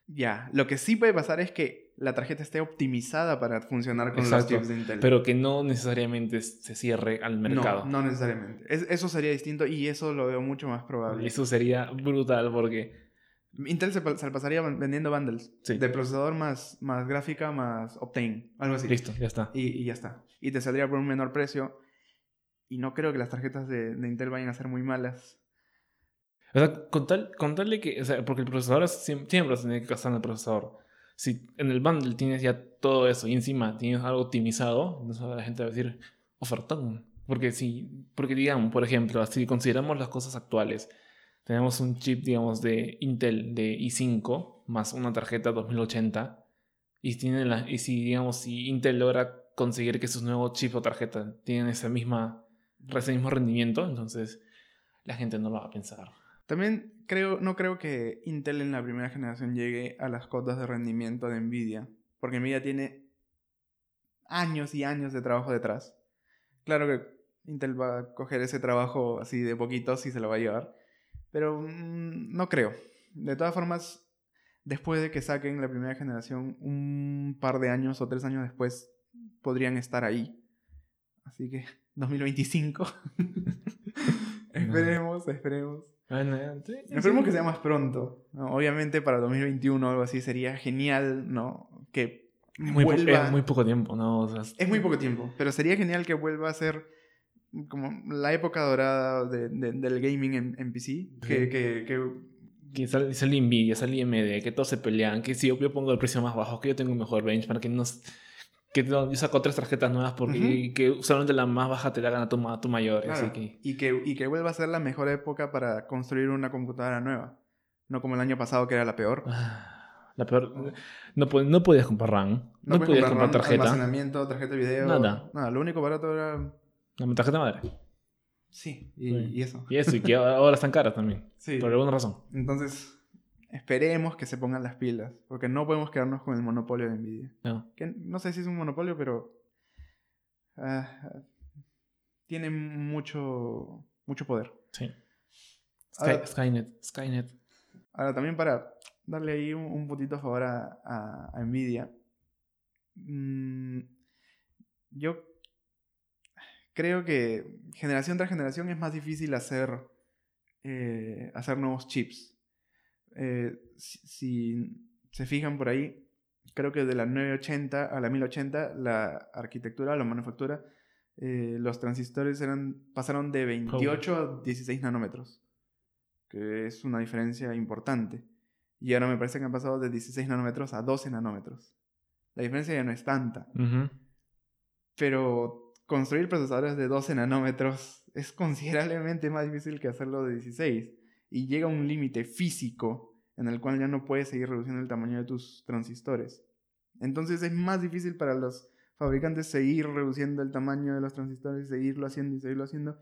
Ya, lo que sí puede pasar es que la tarjeta esté optimizada para funcionar con Exacto, los chips de Intel. pero que no necesariamente se cierre al mercado. No, no necesariamente. Es- eso sería distinto y eso lo veo mucho más probable. Eso sería brutal porque Intel se, se pasaría vendiendo bundles Sí. de procesador más, más gráfica más Optane, algo así. listo, ya está. Y, y ya está. Y te saldría por un menor precio. Y no creo que las tarjetas de, de Intel vayan a ser muy malas. O sea, con tal, con tal de que, o sea, porque el procesador es siem- siempre vas a tener que gastar en el procesador. Si en el bundle tienes ya todo eso y encima tienes algo optimizado, entonces la gente va a decir, ofertón. Porque si, porque digamos, por ejemplo, si consideramos las cosas actuales, tenemos un chip, digamos, de Intel de i5 más una tarjeta 2080 y, la, y si, digamos, si Intel logra conseguir que sus nuevos chips o tarjetas tienen esa misma, ese mismo rendimiento, entonces la gente no lo va a pensar. También creo, no creo que Intel en la primera generación llegue a las cotas de rendimiento de Nvidia. Porque Nvidia tiene años y años de trabajo detrás. Claro que Intel va a coger ese trabajo así de poquitos y se lo va a llevar. Pero mm, no creo. De todas formas, después de que saquen la primera generación, un par de años o tres años después, podrían estar ahí. Así que 2025. esperemos, esperemos. Bueno, sí, Esperemos que sea más pronto. ¿no? Obviamente para 2021 o algo así sería genial, ¿no? Que Muy, po- vuelva... es muy poco tiempo, ¿no? O sea, Es muy poco tiempo, pero sería genial que vuelva a ser como la época dorada de- de- del gaming en, en PC. Que, Sí. que, que- Que sale, sale Nvidia, sale AMD, que todos se pelean, que si yo, yo pongo el precio más bajo, que yo tengo un mejor benchmark, que no... Que no- yo saco tres tarjetas nuevas porque Ujú. que solamente la más baja te la gana tu, tu mayor. claro, Así que... y, que, y que vuelva a ser la mejor época para construir una computadora nueva. No como el año pasado que era la peor. ah, La peor... No, no podías comprar RAM, no, puedes podías comprar RAM, tarjeta, Almacenamiento, tarjeta de video. Nada. Nada, lo único barato era... la tarjeta madre. Sí, y, Sí. y eso. Y eso, y que ahora están caras también, Sí. por alguna razón. Entonces, esperemos que se pongan las pilas, porque no podemos quedarnos con el monopolio de Nvidia. No. Que no sé si es un monopolio, pero ah, tiene mucho, mucho poder. Sí. Sky- Ahora- Skynet, Skynet. Ahora, también para darle ahí un, un puntito a favor a, a- a Nvidia, mm, yo creo que generación tras generación es más difícil hacer, eh, hacer nuevos chips. Eh, si, si se fijan por ahí, creo que de la 980 a la 1080, la arquitectura, la manufactura, eh, los transistores eran, pasaron de 28 a 16 nanómetros, que es una diferencia importante. Y ahora me parece que han pasado de 16 nanómetros a 12 nanómetros. La diferencia ya no es tanta. Pero construir procesadores de 12 nanómetros es considerablemente más difícil que hacerlo de 16. Y llega un límite físico en el cual ya no puedes seguir reduciendo el tamaño de tus transistores. Entonces es más difícil para los fabricantes seguir reduciendo el tamaño de los transistores, seguirlo haciendo y seguirlo haciendo.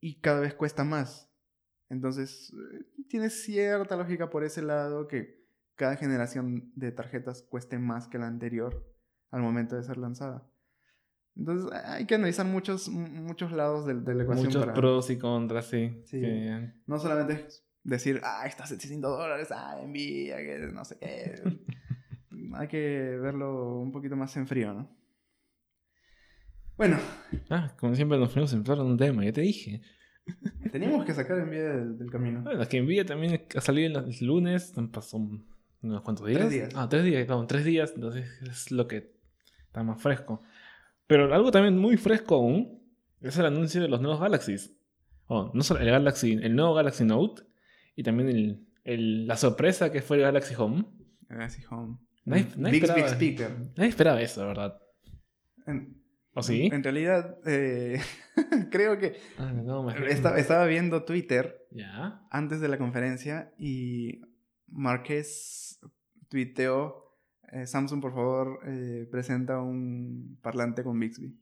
Y cada vez cuesta más. Entonces eh, tiene cierta lógica por ese lado que cada generación de tarjetas cueste más que la anterior al momento de ser lanzada. Entonces hay que analizar muchos, muchos lados de, la ecuación. Muchos pros y contras, sí. sí. No solamente decir, ah, está a 700 dólares, ah, envía, que no sé qué. hay que verlo un poquito más en frío, ¿no? Bueno. Ah, como siempre nos fuimos a entrar en un tema, ya te dije. Teníamos que sacar envía del, del camino. Bueno, que envía también ha salido el lunes, pasó unos cuantos días. Tres días. Ah, tres días, claro, tres días, entonces es lo que está más fresco. Pero algo también muy fresco aún es el anuncio de los nuevos Galaxies. Oh, no solo el Galaxy, el nuevo Galaxy Note y también el, el, la sorpresa que fue el Galaxy Home. Galaxy Home. Nadie, nadie Big, esperaba, big speaker. nadie esperaba eso, ¿verdad? En, ¿O sí? En realidad, eh, creo que Ah, no, estaba viendo Twitter Ya. antes de la conferencia y Márquez tuiteó, eh, Samsung por favor eh, presenta un parlante con Bixby.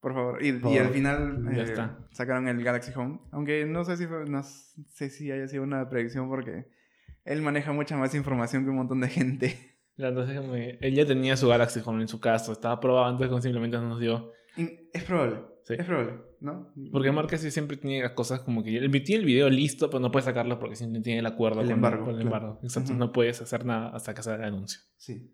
Por favor. Y, al final ya eh, está. sacaron el Galaxy Home. Aunque no sé si fue- no sé si haya sido una predicción porque él maneja mucha más información que un montón de gente. Ya, entonces, él ya tenía su Galaxy Home en su casa, estaba probado antes, como simplemente no nos dio. Es probable. Sí. Es probable, ¿no? Porque Márquez sí siempre tiene las cosas como que tiene el video listo, pero no puede sacarlo porque siempre tiene el acuerdo El con, embargo, con el claro. embargo. Exacto, no puedes hacer nada hasta que salga el anuncio. Sí.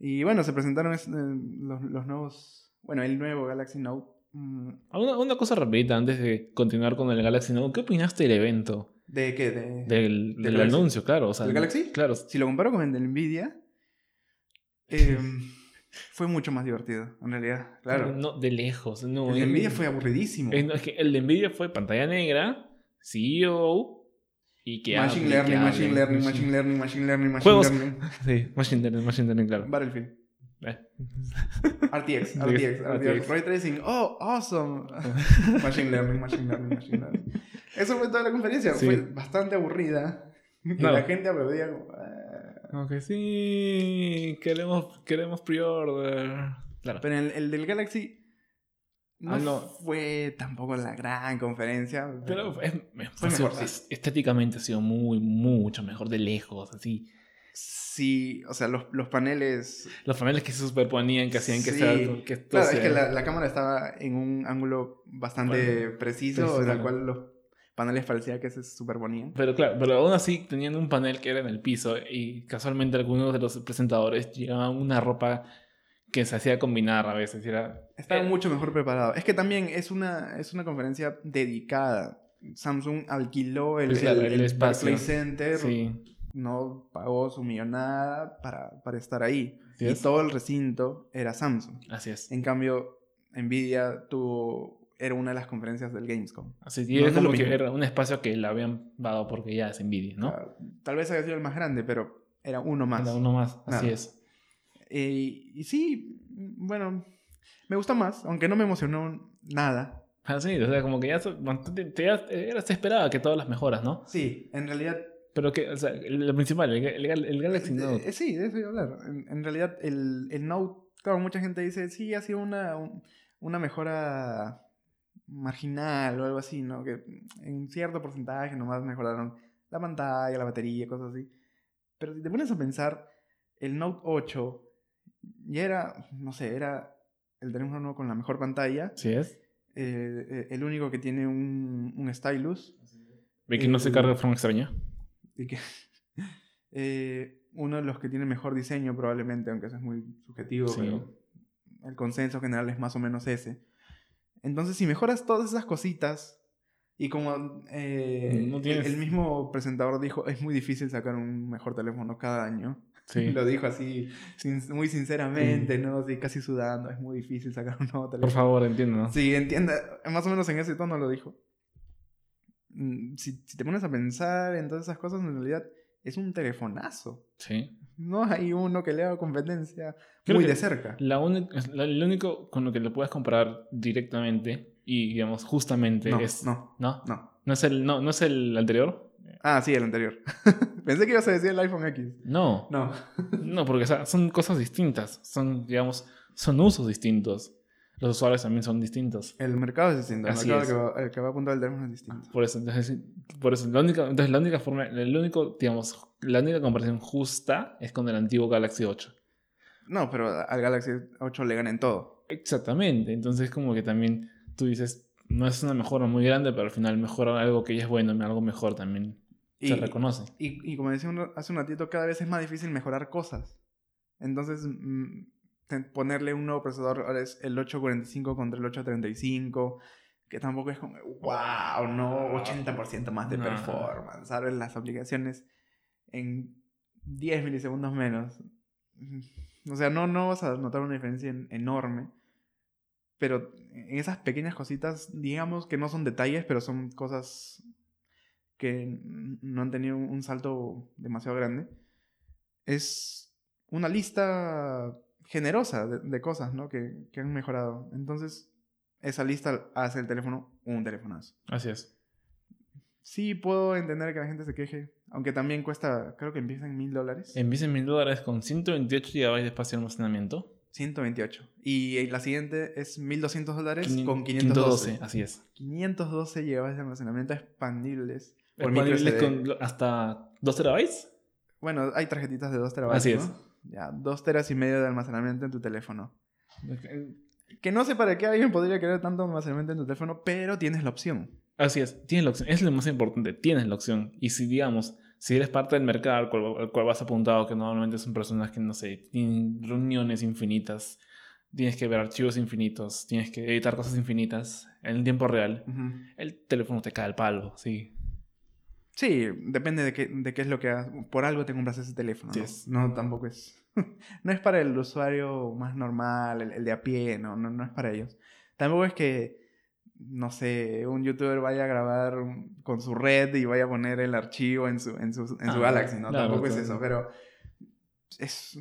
Y bueno, se presentaron es- eh, los, los nuevos. Bueno, el nuevo Galaxy Note. mm, Ah, Una, una cosa rapidita antes de continuar con el Galaxy Note. ¿Qué opinaste del evento? ¿De qué? De, Del, ¿Del anuncio, claro. O sea, ¿Del Galaxy? Claro. Si lo comparo con el de Nvidia, eh, fue mucho más divertido, en realidad. Claro. No, de lejos. No, el de el- Nvidia fue aburridísimo. Eh, no, es que el de Nvidia fue pantalla negra, CEO y que machine hable, learning, que machine hable, learning, machine- machine learning, machine learning, machine Juegos. learning. Sí, machine learning, machine learning, claro. Battlefield. Eh. RTX, RTX, RTX, RTX. Ray Tracing. Oh, awesome. machine learning, machine learning, machine learning. Eso fue toda la conferencia. Sí. Fue bastante aburrida. Y Claro. la gente aplaudía como... Como que sí, queremos, queremos pre-order. Claro. Pero el, el del Galaxy no, Ah, no. fue tampoco la gran conferencia. Pero es, es- Fue mejor, es- estéticamente ha sido muy, mucho mejor de lejos, así. Sí, o sea, los, los paneles... Los paneles que se superponían, que hacían que, Sí. sea, que esto Claro, es que la, la cámara estaba en un ángulo bastante Bueno, preciso, preciso. en el cual los paneles parecía que se superponían. Pero claro, pero aún así tenían un panel que era en el piso y casualmente algunos de los presentadores llevaban una ropa que se hacía combinar a veces. Era, Estaba eh, mucho mejor preparado. Es que también es una, es una conferencia dedicada. Samsung alquiló el, Pues claro, el- el el espacio. Center, Sí, no pagó su millonada para, para estar ahí. Así y es. todo el recinto era Samsung. así es. En cambio, Nvidia tuvo, era una de las conferencias del Gamescom. Así No era es como lo que mismo. era un espacio que le habían dado porque ya es Nvidia, ¿no? Ah, tal vez haya sido el más grande, pero era uno más. Era uno más, así Nada. es. Eh, y sí, bueno, me gustó más, aunque no me emocionó nada. Así, o sea, como que ya, te- te- ya era- se esperaba que todas las mejoras, ¿no? Sí, en realidad Pero que, o sea, lo principal, el, el, el Galaxy Eh, Note. eh, sí, de eso iba a hablar. En, en realidad, el, el Note, claro, mucha gente dice, sí, ha sido una, un- una mejora marginal o algo así, ¿no? Que en cierto porcentaje nomás mejoraron la pantalla, la batería, cosas así. Pero si te pones a pensar, el Note 8 ya era, no sé, era el teléfono con la mejor pantalla, ¿Sí es? eh, eh, el único que tiene un, un stylus. Ve que no se carga de forma extraña. Y que, eh, uno de los que tiene mejor diseño probablemente, aunque eso es muy subjetivo, Sí. pero el consenso general es más o menos ese. Entonces, si mejoras todas esas cositas, y como eh, No el- tienes- el mismo presentador dijo, es muy difícil sacar un mejor teléfono cada año. Sí. Lo dijo así, sin- muy sinceramente, ¿no? Así, casi sudando, es muy difícil sacar un nuevo teléfono. Por favor, entiendo, ¿no? Sí, entienda, más o menos en ese tono lo dijo. Mm, Si, si te pones a pensar en todas esas cosas, en realidad es un telefonazo. Sí. No hay uno que le haga competencia Creo muy de cerca. La la- lo único con lo que lo puedes comparar directamente y, digamos, justamente No, es... no, ¿No? no. ¿No es el, no, ¿no es el anterior? Ah, sí, el anterior. Pensé que ibas a decir el iPhone X. No. No. No, porque o sea, son cosas distintas. Son, digamos, son usos distintos. Los usuarios también son distintos. El mercado es distinto. El Así mercado es. que va, el que va a apuntar el teléfono es distinto. Por eso, entonces, por eso la única, entonces la única forma, el único, digamos, la única comparación justa es con el antiguo Galaxy 8. No, pero al Galaxy 8 le gana en todo. Exactamente. Entonces, como que también tú dices, no es una mejora muy grande, pero al final mejora algo que ya es bueno, algo mejor también se reconoce. Y, y como decía un- hace un ratito, cada vez es más difícil mejorar cosas. Entonces, mm, ponerle un nuevo procesador ahora es el 845 contra el 835, que tampoco es como, wow, no, 80% más de No. performance. ¿Sabes? Las aplicaciones en 10 milisegundos menos. O sea, no, no vas a notar una diferencia en- enorme. Pero en esas pequeñas cositas, digamos que no son detalles, pero son cosas que no han tenido un un salto demasiado grande. Es una lista generosa de, de cosas, ¿no? Que, que han mejorado. Entonces, esa lista hace el teléfono un telefonazo. Así es. Sí, puedo entender que la gente se queje, aunque también cuesta, creo que empieza en mil dólares. Empieza en mil dólares con 128 GB de espacio de almacenamiento. 128. Y la siguiente es 1200 dólares con 512. Así es. 512 GB de almacenamiento expandibles. por Expandibles con hasta 2 terabytes. Bueno, hay tarjetitas de 2 terabytes. Así ¿no? es. Ya, 2 teras y medio de almacenamiento en tu teléfono. Que no sé para qué alguien podría querer tanto almacenamiento en tu teléfono, pero tienes la opción. Así es, tienes la opción. Es lo más importante, tienes la opción. Y si, digamos, si eres parte del mercado al cual, al cual vas apuntado, que normalmente son personas que, no sé, tienen reuniones infinitas, tienes que ver archivos infinitos, tienes que editar cosas infinitas en tiempo real, el teléfono te cae al palo, sí. Sí, depende de qué, de qué es lo que hagas. Por algo te compras ese teléfono. Sí ¿no? es. No, tampoco es. no es para el usuario más normal, el, el de a pie, no, no, no es para ellos. Tampoco es que, no sé, un youtuber vaya a grabar con su red y vaya a poner el archivo en su, en su, en su Ah, Galaxy, ¿no? claro, tampoco es eso, pero es.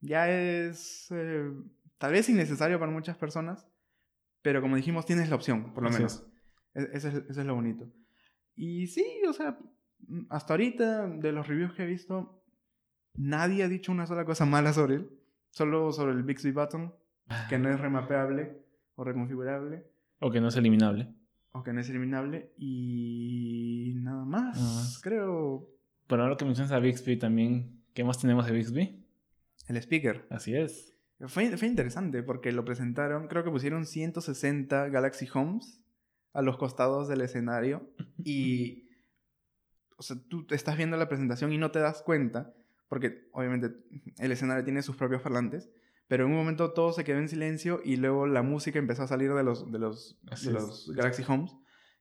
Ya es. eh, tal vez innecesario para muchas personas, pero como dijimos, tienes la opción, por lo Así menos. E- Eso es, eso es lo bonito. Y sí, o sea, mm, hasta ahorita, de los reviews que he visto, nadie ha dicho una sola cosa mala sobre él. Solo sobre el Bixby Button, que no es remapeable o reconfigurable, O que no es eliminable. o que no es eliminable. Y nada más, Nada más. creo. Pero ahora que mencionas a Bixby también, ¿qué más tenemos de Bixby? El speaker. Así es. Fue, fue interesante porque lo presentaron, creo que pusieron 160 Galaxy Homes a los costados del escenario y, o sea, tú estás viendo la presentación y no te das cuenta, porque obviamente el escenario tiene sus propios parlantes, pero en un momento todo se quedó en silencio y luego la música empezó a salir de los, de los, de Galaxy Homes,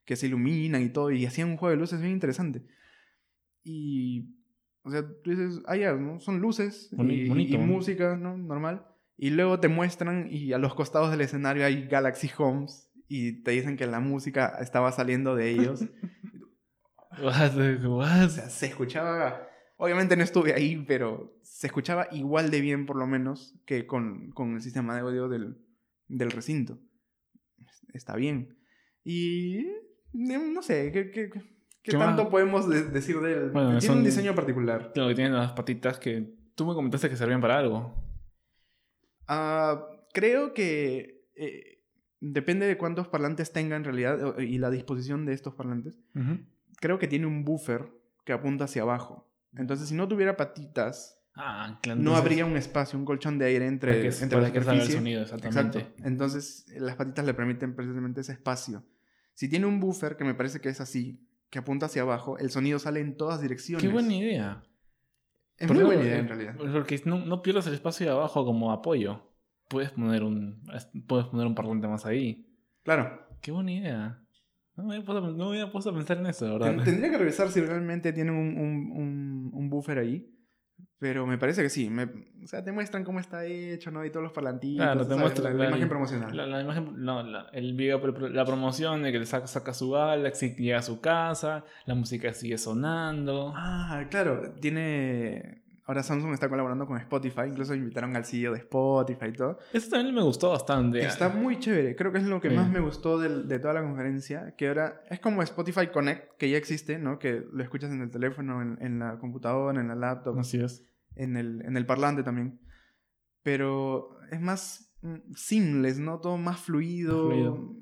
que se iluminan y todo, y hacían un juego de luces bien interesante. Y, o sea, tú dices, ah, ya, ¿no? Son luces Boni- y, bonito, y ¿no? música, ¿no? Normal. Y luego te muestran y a los costados del escenario hay Galaxy Homes y te dicen que la música estaba saliendo de ellos. What, what? o sea, se escuchaba... Obviamente no estuve ahí, pero se escuchaba igual de bien por lo menos que con, con el sistema de audio del, del recinto. Está bien. Y... eh, No sé, ¿qué, qué, qué- qué ¿Qué más? tanto podemos de- decir de él? Bueno, Tiene son- un diseño particular. Lo que tienen las patitas que tú me comentaste que servían para algo. Ah, creo que eh, depende de cuántos parlantes tenga en realidad y la disposición de estos parlantes. Creo que tiene un buffer que apunta hacia abajo. Entonces, si no tuviera patitas, Ah, claro. no habría un espacio, un colchón de aire entre, para que, entre la el sonido, exactamente. Exacto. Entonces, las patitas le permiten precisamente ese espacio. Si tiene un buffer, que me parece que es así, que apunta hacia abajo, el sonido sale en todas direcciones. Qué buena idea. Es Porque- muy buena idea, en realidad. Porque no, no pierdas el espacio de abajo como apoyo. Puedes poner un, puedes poner un parlante más ahí. Claro. Qué buena idea. No me puesto, no me había puesto a pensar en eso, ¿verdad? Tendría que revisar si realmente tienen un, un- un- un buffer ahí. Pero me parece que sí. Me- o sea, te muestran cómo está hecho, ¿no? Y todos los parlantitos. Claro, te muestran la, la la- imagen promocional. La, la imagen, no, el video, la promoción de que le saca, saca su Galaxy, llega a su casa, la música sigue sonando. Ah, claro. Tiene... ahora Samsung está colaborando con Spotify, incluso invitaron al CEO de Spotify y todo. Eso también me gustó bastante. Está muy chévere, creo que es lo que Sí. más me gustó del- de, toda la conferencia, que ahora es como Spotify Connect, que ya existe, ¿no? Que lo escuchas en el teléfono, en, en la computadora, en la laptop, Así es. en el, en el parlante también. Pero es más mm, seamless, ¿no? Todo más fluido. Más fluido.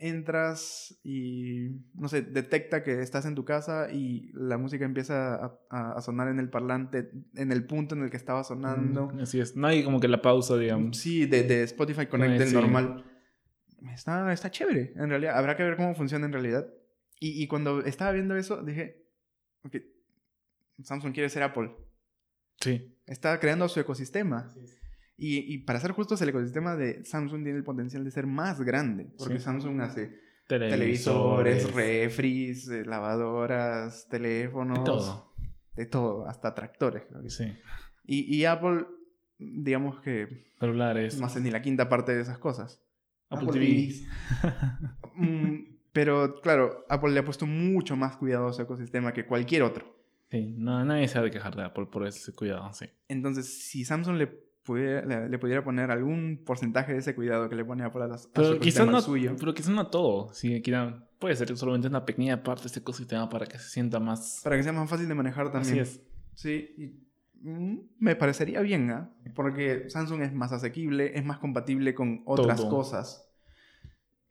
Entras y, no sé, detecta que estás en tu casa y la música empieza a, a- a sonar en el parlante, en el punto en el que estaba sonando. Mm, Así es. No hay como que la pausa, digamos. Sí, de, de Spotify Connect Eh, del sí. normal. Está, está chévere, en realidad. Habrá que ver cómo funciona en realidad. Y, y cuando estaba viendo eso, dije, ok, Samsung quiere ser Apple. Sí. Está creando su ecosistema. Y, y para ser justos, el ecosistema de Samsung tiene el potencial de ser más grande. Porque Sí. Samsung hace Televisores. televisores, refris, eh, lavadoras, teléfonos. de todo. De todo, hasta tractores. creo que sí. Y, y Apple, digamos que Celulares. no hace ni la quinta parte de esas cosas. Apple Apple TV. Mm, pero claro, Apple le ha puesto mucho más cuidado a su ecosistema que cualquier otro. Sí, no, nadie se ha de quejar de Apple por ese cuidado, sí. Entonces, si Samsung le pudiera, le, le pudiera poner algún porcentaje de ese cuidado que le pone Apple a, las, Pero quizás no, suyo, pero quizás no todo. Quizá- puede ser solamente una pequeña parte de este ecosistema para que se sienta más. para que sea más fácil de manejar también. Así es. Sí, y, mm, me parecería bien, ¿ah? Porque Samsung es más asequible, es más compatible con otras Todo. cosas.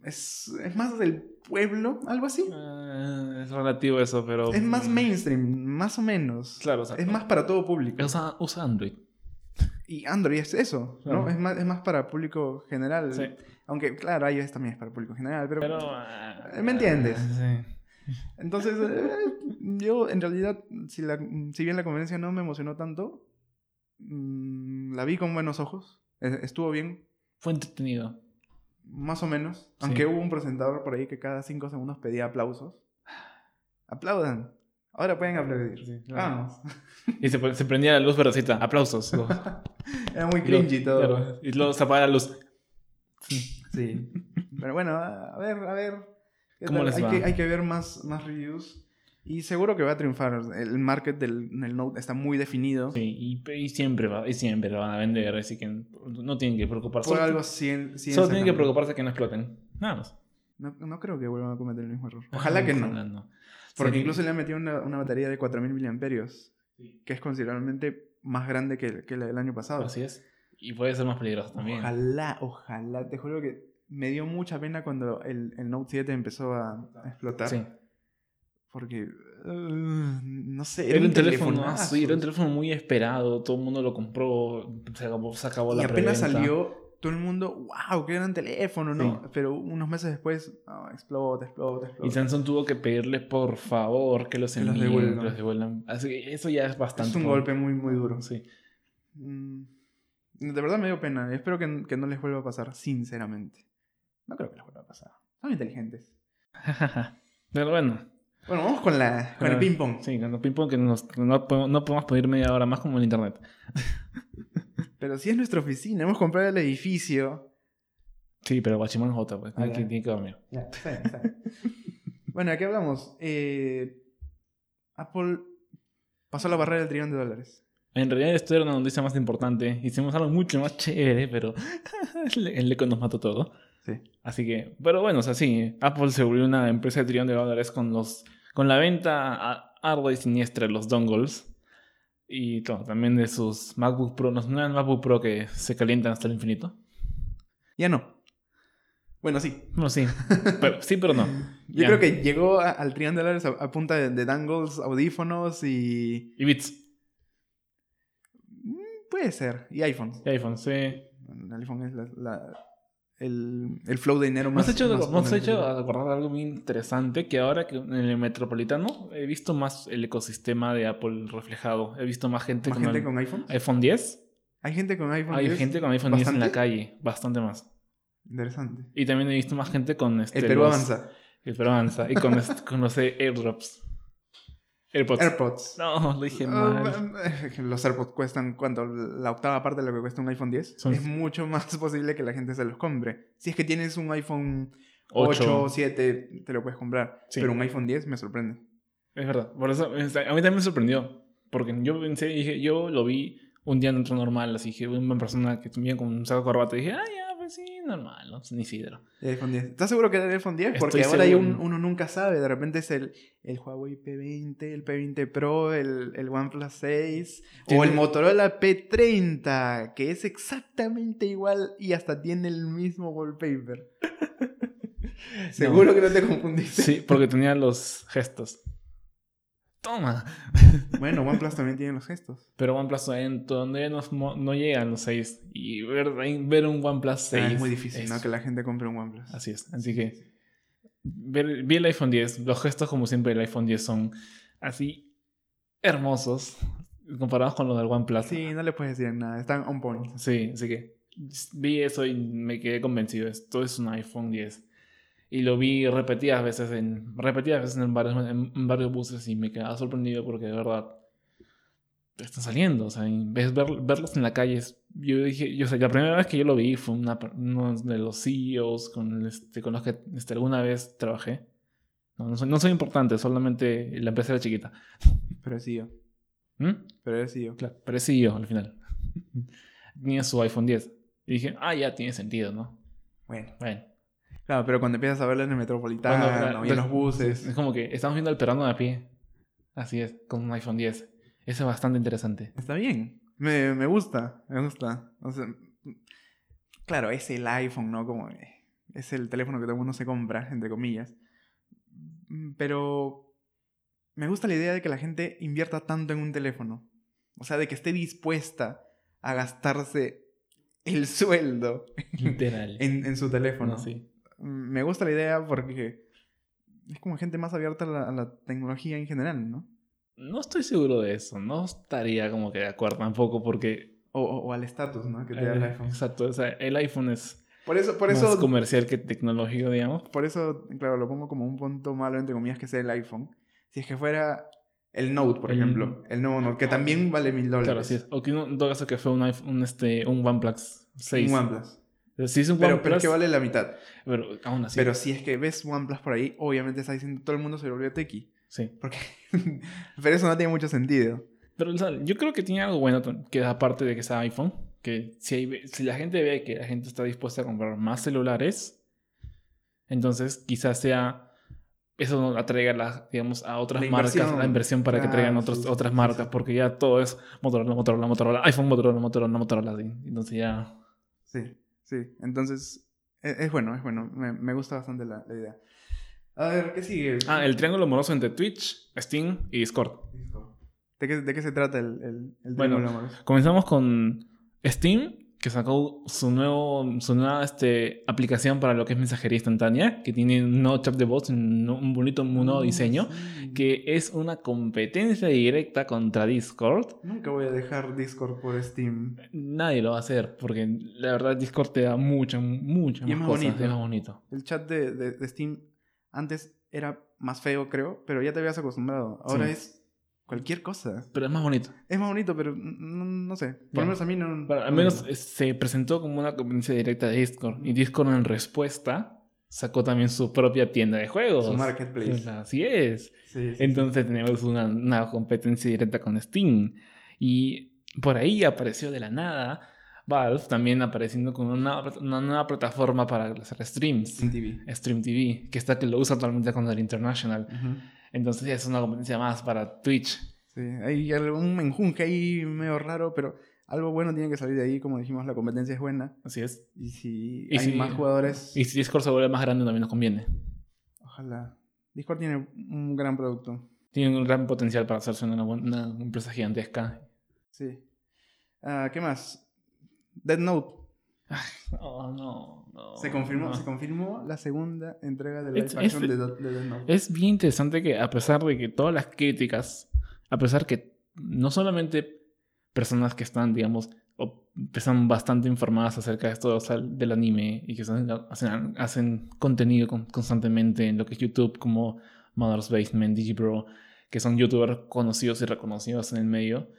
Es, es más del pueblo, algo así. Eh, es relativo eso, pero. Es más mainstream, más o menos. Claro, o sea, Es más para todo público. Usa, usa Android. Y Android es eso, ¿no? Claro. Es, más, es más para público general. Sí. Aunque, claro, iOS también es para público general, pero... Pero. ah, ¿Me entiendes? Sí. Entonces, eh, yo en realidad, si, la, si bien la conferencia no me emocionó tanto, mm, la vi con buenos ojos. Eh, Estuvo bien, Fue entretenido. más o menos. Sí. Aunque hubo un presentador por ahí que cada cinco segundos pedía aplausos. Aplaudan. Ahora pueden aplaudir. Sí, claro. Vamos. Y se, se prendía la luz verdecita. Aplausos. Era muy cringy todo. claro, y luego se la luz. Sí. Pero bueno, a ver, a ver. ¿Qué ¿Cómo les hay, va? que, hay que ver más, más reviews. Y seguro que va a triunfar. El market del, del Note está muy definido. Sí, y, y siempre va, y siempre lo van a vender, así que no tienen que preocuparse. Por Solo, algo sí, sí solo tienen que preocuparse que no exploten. Nada más. No, no creo que vuelvan a cometer el mismo error. Ojalá que no. Ojalá no. Porque Sí. incluso le han metido una, una batería de 4000 miliamperios. Que es considerablemente más grande que, que la del año pasado. Así es. Y puede ser más peligroso también. Ojalá, ojalá. Te juro que me dio mucha pena cuando el, el Note 7 empezó a, a explotar. Sí. Porque, uh, no sé, Era un teléfono, sí, era un teléfono muy esperado, todo el mundo lo compró, se acabó, se acabó Y la apenas preventa. salió, todo el mundo, wow, qué gran teléfono, ¿no? Sí. Pero unos meses después, no, explota, explota, Y explota. Samsung tuvo que pedirle por favor que los Que los envíen, devuelvan. los devuelvan. Así que eso ya es bastante. es un golpe muy, muy duro. Sí. Mm, De verdad me dio pena. Espero que, que no les vuelva a pasar, sinceramente. No creo que les vuelva a pasar. Son inteligentes. Pero bueno. Bueno, vamos con, la, con el ping-pong. Sí, con el ping-pong que nos- no, podemos- no podemos pedir media hora más como en internet. Pero si es nuestra oficina, hemos comprado el edificio. Sí, pero Guachimán J, pues. Ah, Tiene, que, dormir. Ya, está bien, está bien. bueno, ¿de qué hablamos? Eh, Apple pasó la barrera del trillón de dólares. En realidad esto era una noticia más importante. Hicimos algo mucho más chévere, pero el, el eco nos mató todo. Sí. Así que, pero bueno, o sea, sí, Apple se volvió una empresa de trillón de dólares con los con la venta a arda y siniestra de los dongles y claro, también de sus MacBook Pro, los nuevos MacBook Pro que se calientan hasta el infinito. Ya no. Bueno, sí. Bueno, sí, pero, sí, pero no. Yo Ya. creo que llegó a- al trillón de dólares a, a punta de, de dangles, audífonos y... Y Beats, Mm, Puede ser. Y iPhones. y iPhone, sí. El iPhone es la- la- el, el flow de dinero más... has hecho, más me has hecho acordar algo muy interesante, que ahora que en el metropolitano he visto más el ecosistema de Apple reflejado. He visto más gente, ¿Más con, gente el con iPhone? iPhone 10. ¿Hay gente con iPhone? Hay 10? gente con iPhone 10 en la ¿Bastante? calle, bastante más. Interesante. Y también he visto más gente con este, El Perú los- avanza. El Perú avanza. Y con, este- con los AirDrops. AirPods. AirPods. No, lo dije Ah, mal. los AirPods cuestan, ¿cuánto? La octava parte de lo que cuesta un iPhone 10. Son- Es mucho más posible que la gente se los compre. Si es que tienes un iPhone Ocho. 8 o 7, te lo puedes comprar. Sí. Pero un iPhone 10 me sorprende. Es verdad. Por eso, es- a mí también me sorprendió. Porque yo pensé, dije, yo lo vi un día dentro normal, así que una persona que tenía con un saco de corbata dije, sí, normal, ¿no? Ni sidro. El iPhone 10. ¿Estás seguro que era el iPhone 10? Porque Estoy ahora hay un- uno nunca sabe. De repente es el, el Huawei P20, el P20 Pro, el, el OnePlus 6 o el Motorola P30, que es exactamente igual y hasta tiene el mismo wallpaper. ¿Seguro que no te confundiste? Sí, porque tenía los gestos. Toma. Bueno, OnePlus también tiene los gestos. Pero OnePlus todavía, todavía no, no- no llegan los 6. Y ver, ver un OnePlus 6. Ah, es muy difícil, es- ¿no? Que la gente compre un OnePlus. Así es. Así que ver- vi el iPhone 10. Los gestos, como siempre, del iPhone 10 son así hermosos comparados con los del OnePlus. Sí, no le puedes decir nada. Están on point. Sí, así que vi eso y me quedé convencido. Esto es un iPhone 10. Y lo vi repetidas veces en, repetidas veces en varios, en, varios buses y me quedaba sorprendido porque de verdad están saliendo. O sea, de ver- verlos en la calle, es- yo dije, yo sé, la primera vez que yo lo vi fue una, uno de los CEOs con, este, con los que este, alguna vez trabajé. No, no soy, no soy importante, solamente la empresa era chiquita. Pero sí yo. ¿Mm? Pero es yo. Claro, pero es CEO al final. Tenía su iPhone 10. Y dije, ah, ya tiene sentido, ¿no? Bueno. Bueno. Claro, pero cuando empiezas a verlo en el Metropolitano Cuando- y en los buses. Es como que estamos viendo al peruano de a pie. Así es, con un iPhone 10. Eso es bastante interesante. Está bien. Me, me gusta, me gusta. O sea, claro, es el iPhone, ¿no? Como eh, es el teléfono que todo el mundo se compra, entre comillas. Pero me gusta la idea de que la gente invierta tanto en un teléfono. O sea, de que esté dispuesta a gastarse el sueldo Literal. en, en su teléfono. No, sí. Me gusta la idea porque es como gente más abierta a la, a la tecnología en general, ¿no? No estoy seguro de eso. No estaría como que de acuerdo tampoco porque... O, o- o al estatus, ¿no? Que te da el eh, iPhone. Exacto. O sea, el iPhone es Por eso, por más comercial que tecnológico, digamos. por eso, claro, lo pongo como un punto malo, entre comillas, que sea el iPhone. Si es que fuera el Note, por El- ejemplo, el nuevo Note, que también vale mil dólares. Claro, así es. O que en todo caso que fue un, iPhone, un, este, un OnePlus 6. Un OnePlus. Pero, pero es que vale la mitad. pero aún así. Pero si es que ves OnePlus por ahí, obviamente está diciendo todo el mundo se volvió tequi. Sí. Porque... pero eso no tiene mucho sentido. Pero o sea, yo creo que tiene algo bueno que aparte de que sea iPhone, que si, hay- si la gente ve que la gente está dispuesta a comprar más celulares, entonces quizás sea eso no atraiga la, digamos, a otras La marcas la inversión para que Claro, traigan otros, sí, otras marcas, sí. porque ya todo es Motorola, Motorola, Motorola, iPhone, Motorola, Motorola, Motorola. Entonces ya... Sí, sí. Entonces, e, es, es bueno, es bueno. Me, me gusta bastante la, la idea. A ver, ¿qué sigue? Ah, el triángulo amoroso entre Twitch, Steam y Discord. ¿De qué, de qué se trata el, el, el Bueno, triángulo amoroso? Comenzamos con Steam, que sacó su, nuevo, su nueva este, aplicación para lo que es mensajería instantánea, que tiene un nuevo chat de voz, un, un bonito un nuevo Ah, diseño, sí. que es una competencia directa contra Discord. Nunca voy a dejar Discord por Steam. Nadie lo va a hacer, porque la verdad Discord te da mucho, mucho Y es más más cosas. bonito. Es más bonito. El chat de, de- de Steam antes era más feo, creo, pero ya te habías acostumbrado. Ahora Sí. es cualquier cosa. Pero es más bonito. Es más bonito, pero no, no sé. Por lo menos a mí no. Al no menos me- se presentó como una competencia directa de Discord. Y Discord en respuesta sacó también su propia tienda de juegos. Su marketplace. Así es. Sí, sí, Entonces tenemos una, una competencia directa con Steam. Y por ahí apareció de la nada Valve también apareciendo con una, una nueva plataforma para hacer streams. Steam TV. Stream TV, que está que lo usa actualmente con el International. Ujú. Entonces es una competencia más para Twitch. Sí, hay algún menjunje ahí medio raro, pero algo bueno tiene que salir de ahí. Como dijimos, la competencia es buena. Así es. Y si Y hay si- más jugadores, Y si Discord se vuelve más grande también nos conviene. ojalá. Discord tiene un gran producto. Tiene un gran potencial para hacerse una, una empresa gigantesca. Sí. Ah, ¿Qué más? Dead Note. Oh, no, no. Se confirmó, no. se confirmó la segunda entrega de live Es- de, de Death Note. Es bien interesante que a pesar de que todas las críticas, a pesar que no solamente personas que están, digamos, o están bastante informadas acerca de esto o sea, del anime y que son- hacen, hacen contenido con- constantemente en lo que es YouTube como Mother's Basement, Digibro, que son youtubers conocidos y reconocidos en el medio,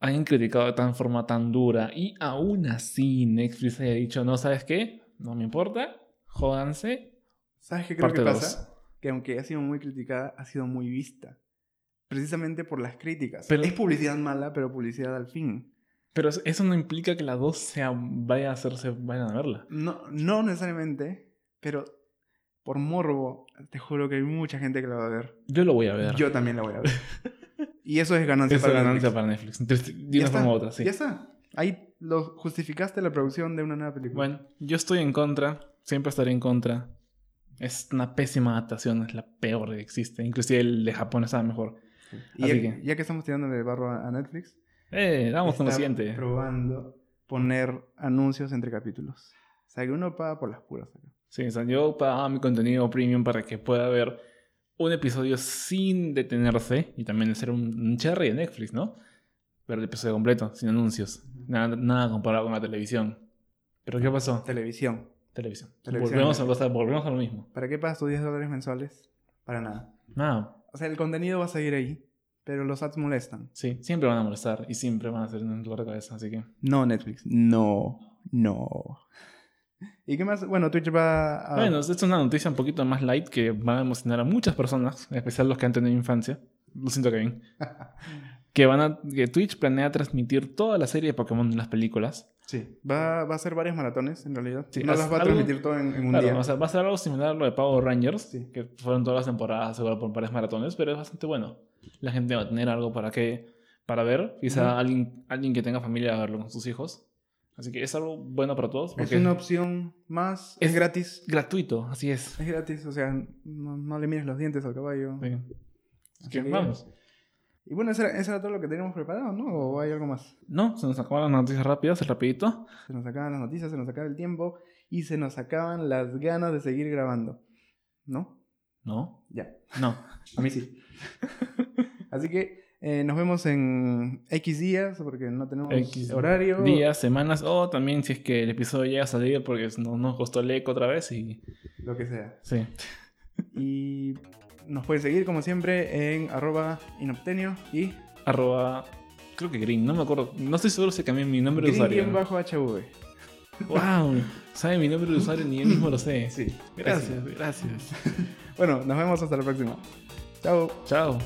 han criticado de tan forma tan dura y aún así Netflix haya dicho, no, ¿sabes qué? No me importa, jódanse, ¿Sabes qué creo parte que dos. pasa? Que aunque ha sido muy criticada, ha sido muy vista. precisamente por las críticas. Pero- es publicidad mala, pero publicidad al fin. Pero eso no implica que las dos sea, vaya a hacerse, vayan a verla. No, no necesariamente, pero por morbo, te juro que hay mucha gente que la va a ver. Yo lo voy a ver. Yo también la voy a ver. y eso es ganancia Eso es para ganancia Netflix. para Netflix. Entonces, De una forma u otra, sí. Ya está. Ahí lo justificaste la producción de una nueva película. Bueno, yo estoy en contra. Siempre estaré en contra. Es una pésima adaptación. Es la peor que existe. Inclusive el de Japón estaba mejor. y así ya que- ya que estamos tirándole barro a, Netflix, Eh, vamos con lo siguiente. probando poner anuncios entre capítulos. O sea, que uno paga por las puras. Sí, o sea, yo pagaba mi contenido premium para que pueda ver un episodio sin detenerse y también hacer un, un cherry de Netflix, ¿no? Ver el episodio completo, sin anuncios. Nada, nada comparado con la televisión. ¿Pero qué pasó? Televisión. Televisión. Televisión. Volvemos, a, o sea, volvemos a lo mismo. ¿Para qué pagas tus 10 dólares mensuales? Para nada. Nada. O sea, el contenido va a seguir ahí, pero los ads molestan. Sí, siempre van a molestar y siempre van a hacer un dolor de cabeza, así que... No, Netflix. No. No. ¿Y qué más? Bueno, Twitch va a... Bueno, esto es una noticia un poquito más light que va a emocionar a muchas personas, en especial los que han tenido infancia. Lo siento, Kevin. que van a que Twitch planea transmitir toda la serie de Pokémon en las películas. Sí, va, va a hacer varias maratones en realidad. Sí, no las va a algo- transmitir todo en, en un Claro, día. o sea, va a ser algo similar a lo de Power Rangers, Sí. que fueron todas las temporadas, seguro por varias maratones, pero es bastante bueno. La gente va a tener algo para que para ver, quizá Ujú. alguien, alguien que tenga familia a verlo con sus hijos. Así que es algo bueno para todos. es una opción más. Es, Es- gratis. gratuito, así es. Es gratis, o sea, no, no le mires los dientes al caballo. Sí. Así Así que que- vamos. Y bueno, eso era, eso era todo lo que teníamos preparado, ¿no? ¿O hay algo más? No, se nos acaban las noticias rápidas, rapidito. Se nos acaban las noticias, se nos acaba el tiempo y se nos acaban las ganas de seguir grabando. ¿No? No, Ya. no. A mí sí. Así que eh, nos vemos en X días porque no tenemos X horario. Días, semanas, o también si es que el episodio llega a salir porque no nos costó el eco otra vez y... Lo que sea. Sí. Y nos pueden seguir como siempre en arroba inoptenio y Arroba... Creo que Green, no me acuerdo. No estoy seguro si cambié mi nombre de usuario. bajo HV. Wow, sabe mi nombre de usuario ni él mismo lo sé. Sí. Gracias, gracias. Bueno, nos vemos hasta la próxima. Chao. Chao.